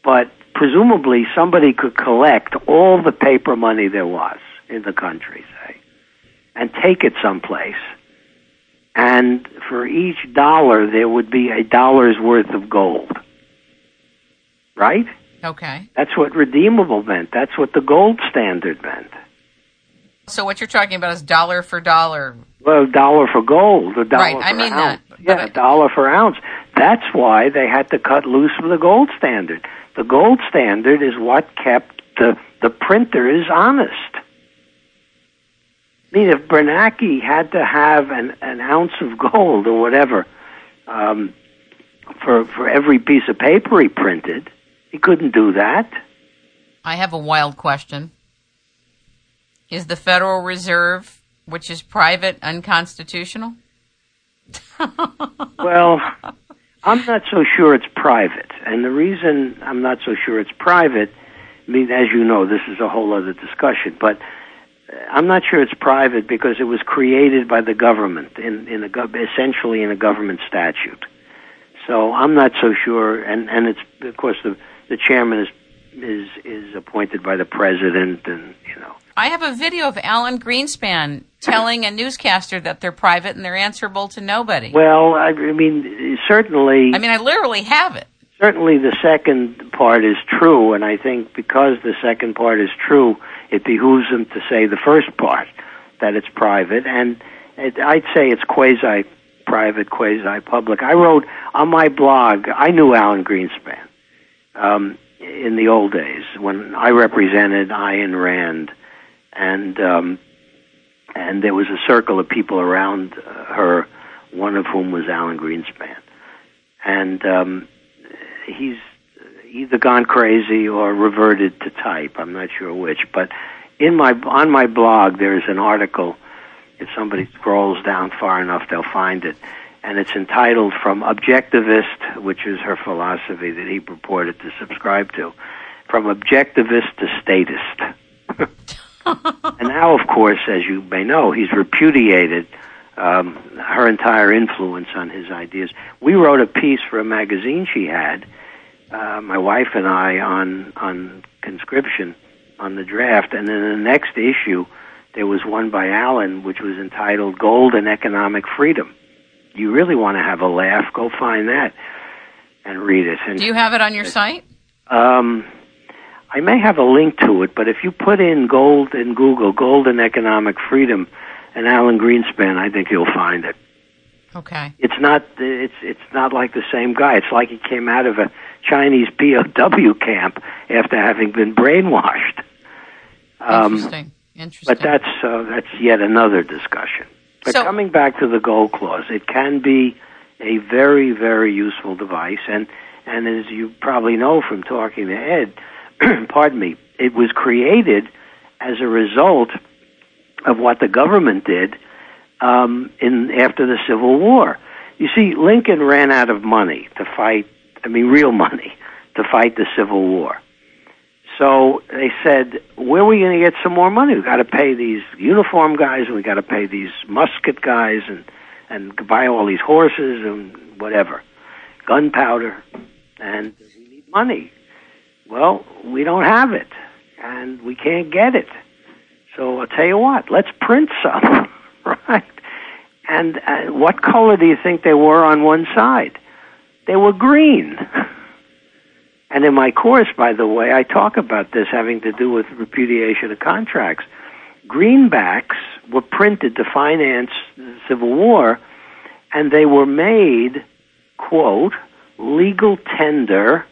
But presumably, somebody could collect all the paper money there was in the country, say, and take it someplace. And for each dollar, there would be a dollar's worth of gold. Right? Okay. That's what redeemable meant. That's what the gold standard meant. So what you're talking about is dollar for dollar. Well, dollar for gold, a dollar Right, for I mean ounce. that, Yeah, a dollar for ounce. That's why they had to cut loose from the gold standard. The gold standard is what kept the the printers honest. I mean, if Bernanke had to have an, an ounce of gold or whatever um, for for every piece of paper he printed, he couldn't do that. I have a wild question. Is the Federal Reserve, which is private, unconstitutional? Well, I'm not so sure it's private, and the reason I'm not so sure it's private, I mean, as you know, this is a whole other discussion, but Uh, I'm not sure it's private because it was created by the government in in a essentially in a government statute. So I'm not so sure, and and it's of course the the chairman is is is appointed by the president, and you know. I have a video of Alan Greenspan telling a newscaster that they're private and they're answerable to nobody. Well, I, I mean, certainly. I mean, I literally have it. certainly the second part is true, and I think because the second part is true, it behooves them to say the first part that it's private, and it, I'd say it's quasi private, quasi public. I wrote on my blog. I knew Alan Greenspan um, in the old days when I represented Ayn Rand, and um, and there was a circle of people around her, one of whom was Alan Greenspan, and. Um, he's either gone crazy or reverted to type. I'm not sure which, but in my on my blog there's an article. If somebody scrolls down far enough, they'll find it, and it's entitled "From Objectivist," which is her philosophy that he purported to subscribe to, from objectivist to statist. and now, of course, as you may know, he's repudiated um, her entire influence on his ideas. We wrote a piece for a magazine she had, uh, my wife and I, on on conscription, on the draft, and then the next issue there was one by Alan, which was entitled "Gold and Economic Freedom." You really want to have a laugh? Go find that and read it. And Do you have it on your site? um, I may have a link to it, but if you put in gold in Google, gold and economic freedom, and Alan Greenspan, I think you'll find it. Okay. It's not it's it's not like the same guy. It's like he came out of a Chinese POW camp after having been brainwashed. Um, Interesting. Interesting. but that's uh, that's yet another discussion. But So- coming back to the gold clause, it can be a very very useful device, and and as you probably know from talking to Ed, pardon me, it was created as a result of what the government did um, in after the Civil War. You see, Lincoln ran out of money to fight. I mean, real money to fight the Civil War. So they said, "Where are we going to get some more money? We've got to pay these uniform guys, and we got to pay these musket guys, and and buy all these horses and whatever, gunpowder, and we need money." Well, we don't have it, and we can't get it. So I'll tell you what, let's print some, right? And uh, what color do you think they were on one side? They were green. And in my course, by the way, I talk about this having to do with repudiation of contracts. Greenbacks were printed to finance the Civil War, and they were made, quote, legal tender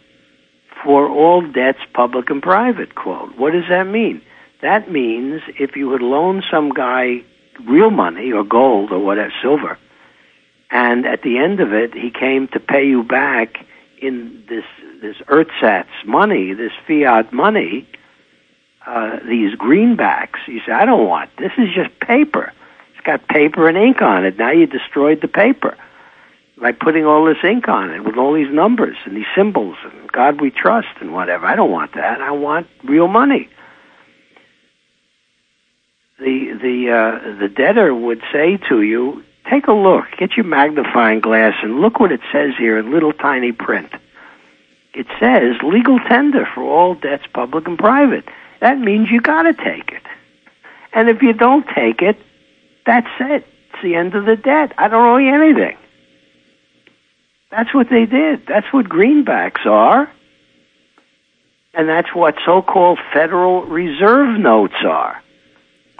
for all debts, public and private, quote. What does that mean? That means if you had loaned some guy real money or gold or whatever, silver, and at the end of it, he came to pay you back in this this ersatz money, this fiat money, uh, these greenbacks. You say, I don't want. This is just paper. It's got paper and ink on it. Now you destroyed the paper by putting all this ink on it with all these numbers and these symbols and God we trust and whatever. I don't want that. I want real money. The the uh, the debtor would say to you, take a look, get your magnifying glass and look what it says here in little tiny print. It says legal tender for all debts, public and private. That means you got to take it. And if you don't take it, that's it. It's the end of the debt. I don't owe you anything. That's what they did. That's what greenbacks are. And that's what so called Federal Reserve notes are.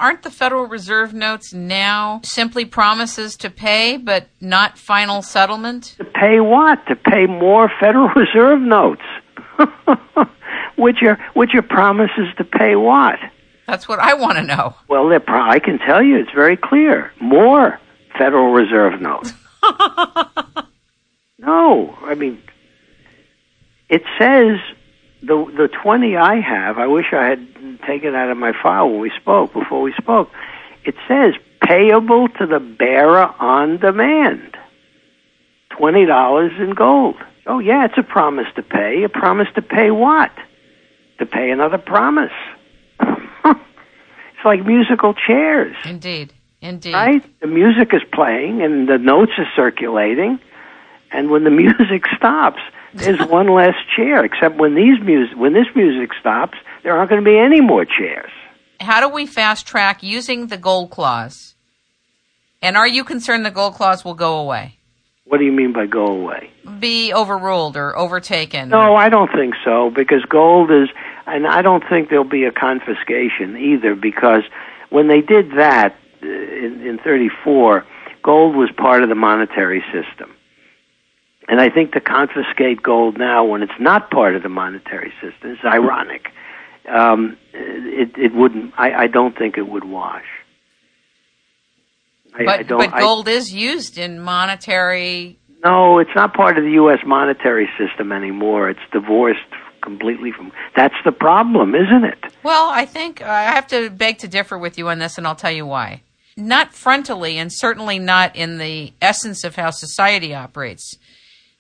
Aren't the Federal Reserve notes now simply promises to pay, but not final settlement? To pay what? To pay more Federal Reserve notes. which are which are promises to pay what? That's what I want to know. Well, pro- I can tell you it's very clear. More Federal Reserve notes. no, I mean, it says the the twenty I have. I wish I had taken out of my file when we spoke before we spoke. It says payable to the bearer on demand. Twenty dollars in gold. Oh yeah, it's a promise to pay. A promise to pay what? To pay another promise. it's like musical chairs. Indeed. Indeed. Right? The music is playing and the notes are circulating, and when the music stops, there's one less chair. Except when these music, when this music stops, there aren't going to be any more chairs. How do we fast track using the gold clause? And are you concerned the gold clause will go away? What do you mean by go away? Be overruled or overtaken? No, or... I don't think so because gold is, and I don't think there'll be a confiscation either because when they did that uh, in, in 34, gold was part of the monetary system. And I think to confiscate gold now when it's not part of the monetary system is ironic. Um, it, it wouldn't. I, I don't think it would wash. I, but, I but gold I, is used in monetary. No, it's not part of the U.S. monetary system anymore. It's divorced completely from. That's the problem, isn't it? Well, I think I have to beg to differ with you on this, and I'll tell you why. Not frontally, and certainly not in the essence of how society operates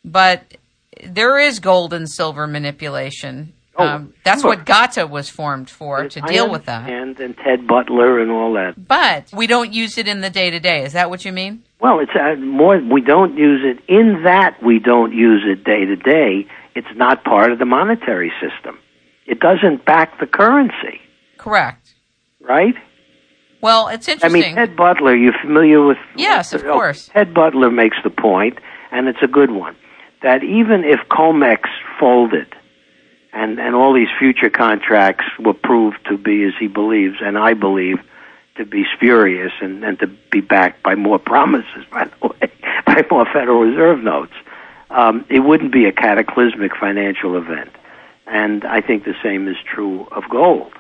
but there is gold and silver manipulation. Oh, um, that's sure. what GATA was formed for to deal with that. And and Ted Butler and all that. But we don't use it in the day to day. Is that what you mean? Well, it's uh, more. We don't use it in that we don't use it day to day. It's not part of the monetary system. It doesn't back the currency. Correct. Right. Well, it's interesting. I mean, Ted Butler. You're familiar with? Yes, of course. Oh, Ted Butler makes the point, and it's a good one that even if Comex folded and, and all these future contracts were proved to be, as he believes, and I believe, to be spurious and, and to be backed by more promises, by the way, by more Federal Reserve notes, um, it wouldn't be a cataclysmic financial event. And I think the same is true of gold,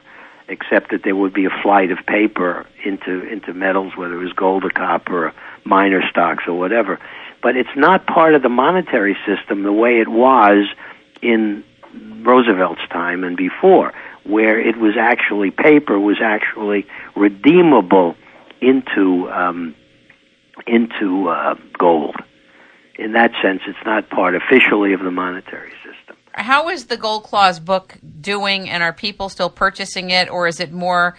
except that there would be a flight of paper into, into metals, whether it was gold or copper or minor stocks or whatever but it's not part of the monetary system the way it was in Roosevelt's time and before, where it was actually paper was actually redeemable into um, into uh, gold. In that sense, it's not part officially of the monetary system. How is the Gold Clause book doing, and are people still purchasing it, or is it more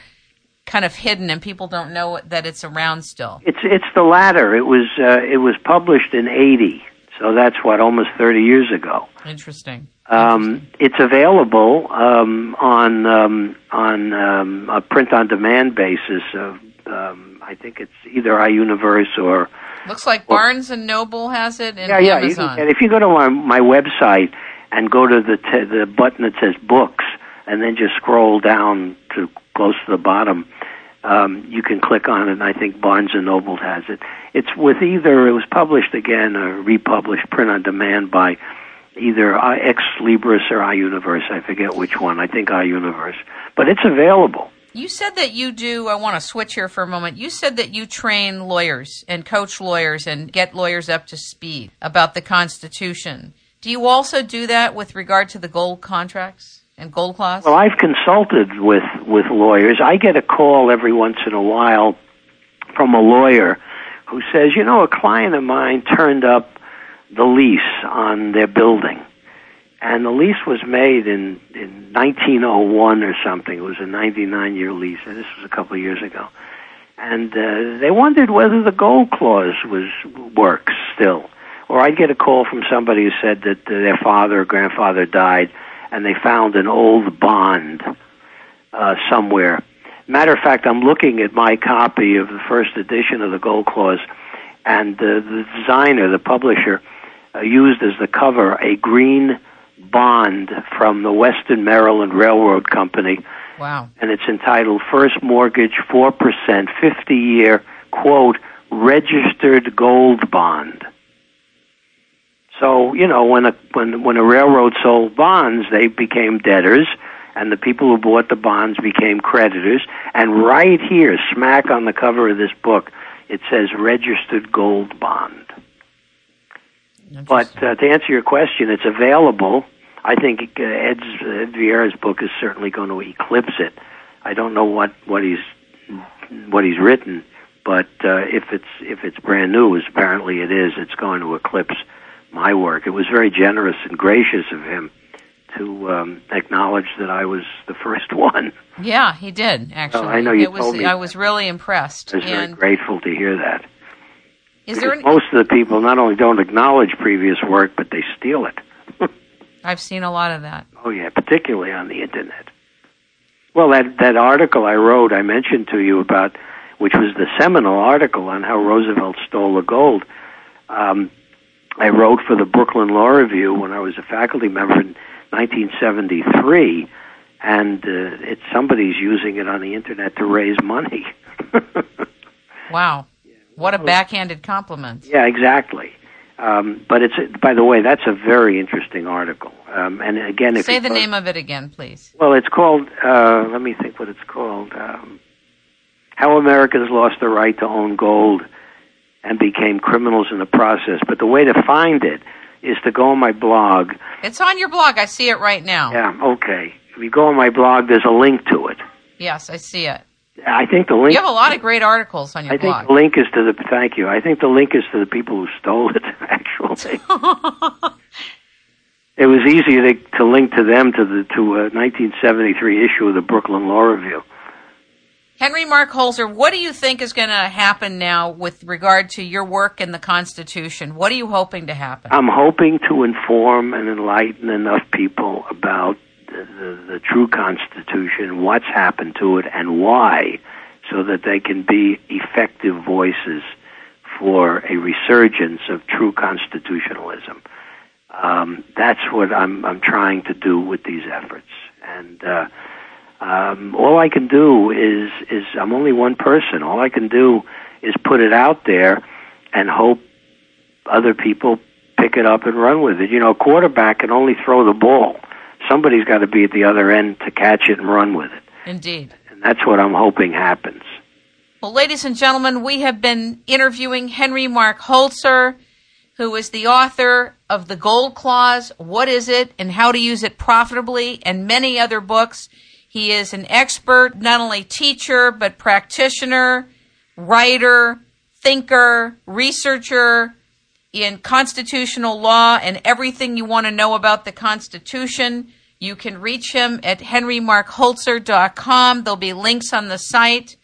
kind of hidden and people don't know that it's around still? It's it's the latter. It was uh, it was published in '80, so that's what almost 30 years ago. Interesting. Um, it's available um, on um, on um, a print on demand basis. Of, um, I think it's either iUniverse or looks like Barnes and Noble has it. yeah, yeah. Amazon. You can, if you go to my, my website and go to the t- the button that says books, and then just scroll down to close to the bottom, um, you can click on it. and I think Barnes and Noble has it. It's with either it was published again or republished print on demand by either Ex Libris or iUniverse. I forget which one. I think iUniverse, but it's available. You said that you do. I want to switch here for a moment. You said that you train lawyers and coach lawyers and get lawyers up to speed about the Constitution. Do you also do that with regard to the gold contracts and gold clause? Well, I've consulted with with lawyers. I get a call every once in a while from a lawyer who says, you know, a client of mine turned up the lease on their building. And the lease was made in, in 1901 or something. It was a 99 year lease, and this was a couple of years ago. And uh, they wondered whether the gold clause was works still. Or I'd get a call from somebody who said that their father or grandfather died, and they found an old bond uh, somewhere. Matter of fact, I'm looking at my copy of the first edition of the Gold Clause, and uh, the designer, the publisher, uh, used as the cover a green bond from the Western Maryland Railroad Company. Wow. And it's entitled First Mortgage 4%, 50 year, quote, registered gold bond. So, you know, when a, when, when a railroad sold bonds, they became debtors, and the people who bought the bonds became creditors. And right here, smack on the cover of this book, it says registered gold bond. But uh, to answer your question, it's available. I think uh, Ed's, Ed Vieira's book is certainly going to eclipse it. I don't know what what he's what he's written, but uh, if it's if it's brand new, as apparently it is, it's going to eclipse my work. It was very generous and gracious of him to um, acknowledge that I was the first one. Yeah, he did actually. Well, I know you it was, told me I was really impressed. I was very and grateful to hear that. is there? Any, most of the people not only don't acknowledge previous work, but they steal it. I've seen a lot of that. Oh yeah, particularly on the internet. Well, that that article I wrote, I mentioned to you about, which was the seminal article on how Roosevelt stole the gold. Um, I wrote for the Brooklyn Law Review when I was a faculty member in 1973, and uh, it's somebody's using it on the internet to raise money. Wow. What a backhanded compliment. Yeah, exactly. Um, but it's by the way, that's a very interesting article. Um, and again, if Say the name of it again, please. Well, it's called. Uh, let me think what it's called. Um, How Americans Lost the Right to Own Gold and Became Criminals in the Process. But the way to find it is to go on my blog. It's on your blog. I see it right now. Yeah, okay. If you go on my blog, there's a link to it. Yes, I see it. I think the link. You have a lot of great articles on your I think blog. the link is to the. Thank you. I think the link is to the people who stole it. Actually, it was easier to, to link to them to the to a 1973 issue of the Brooklyn Law Review. Henry Mark Holzer, what do you think is going to happen now with regard to your work in the Constitution? What are you hoping to happen? I'm hoping to inform and enlighten enough people about the, the, the true Constitution, what's happened to it, and why, so that they can be effective voices for a resurgence of true constitutionalism. Um, that's what I'm, I'm trying to do with these efforts. And uh, um, all I can do is is I'm only one person. All I can do is put it out there and hope other people pick it up and run with it. You know, a quarterback can only throw the ball. Somebody's got to be at the other end to catch it and run with it. Indeed. And that's what I'm hoping happens. Well, ladies and gentlemen, we have been interviewing Henry Mark Holzer, who is the author of The Gold Clause, What is It, and How to Use It Profitably, and many other books. He is an expert, not only teacher, but practitioner, writer, thinker, researcher in constitutional law and everything you want to know about the Constitution. You can reach him at henrymarkholzer.com. There'll be links on the site.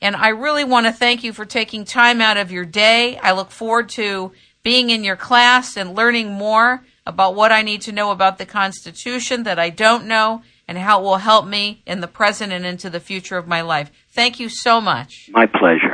And I really want to thank you for taking time out of your day. I look forward to being in your class and learning more about what I need to know about the Constitution that I don't know and how it will help me in the present and into the future of my life. Thank you so much. My pleasure.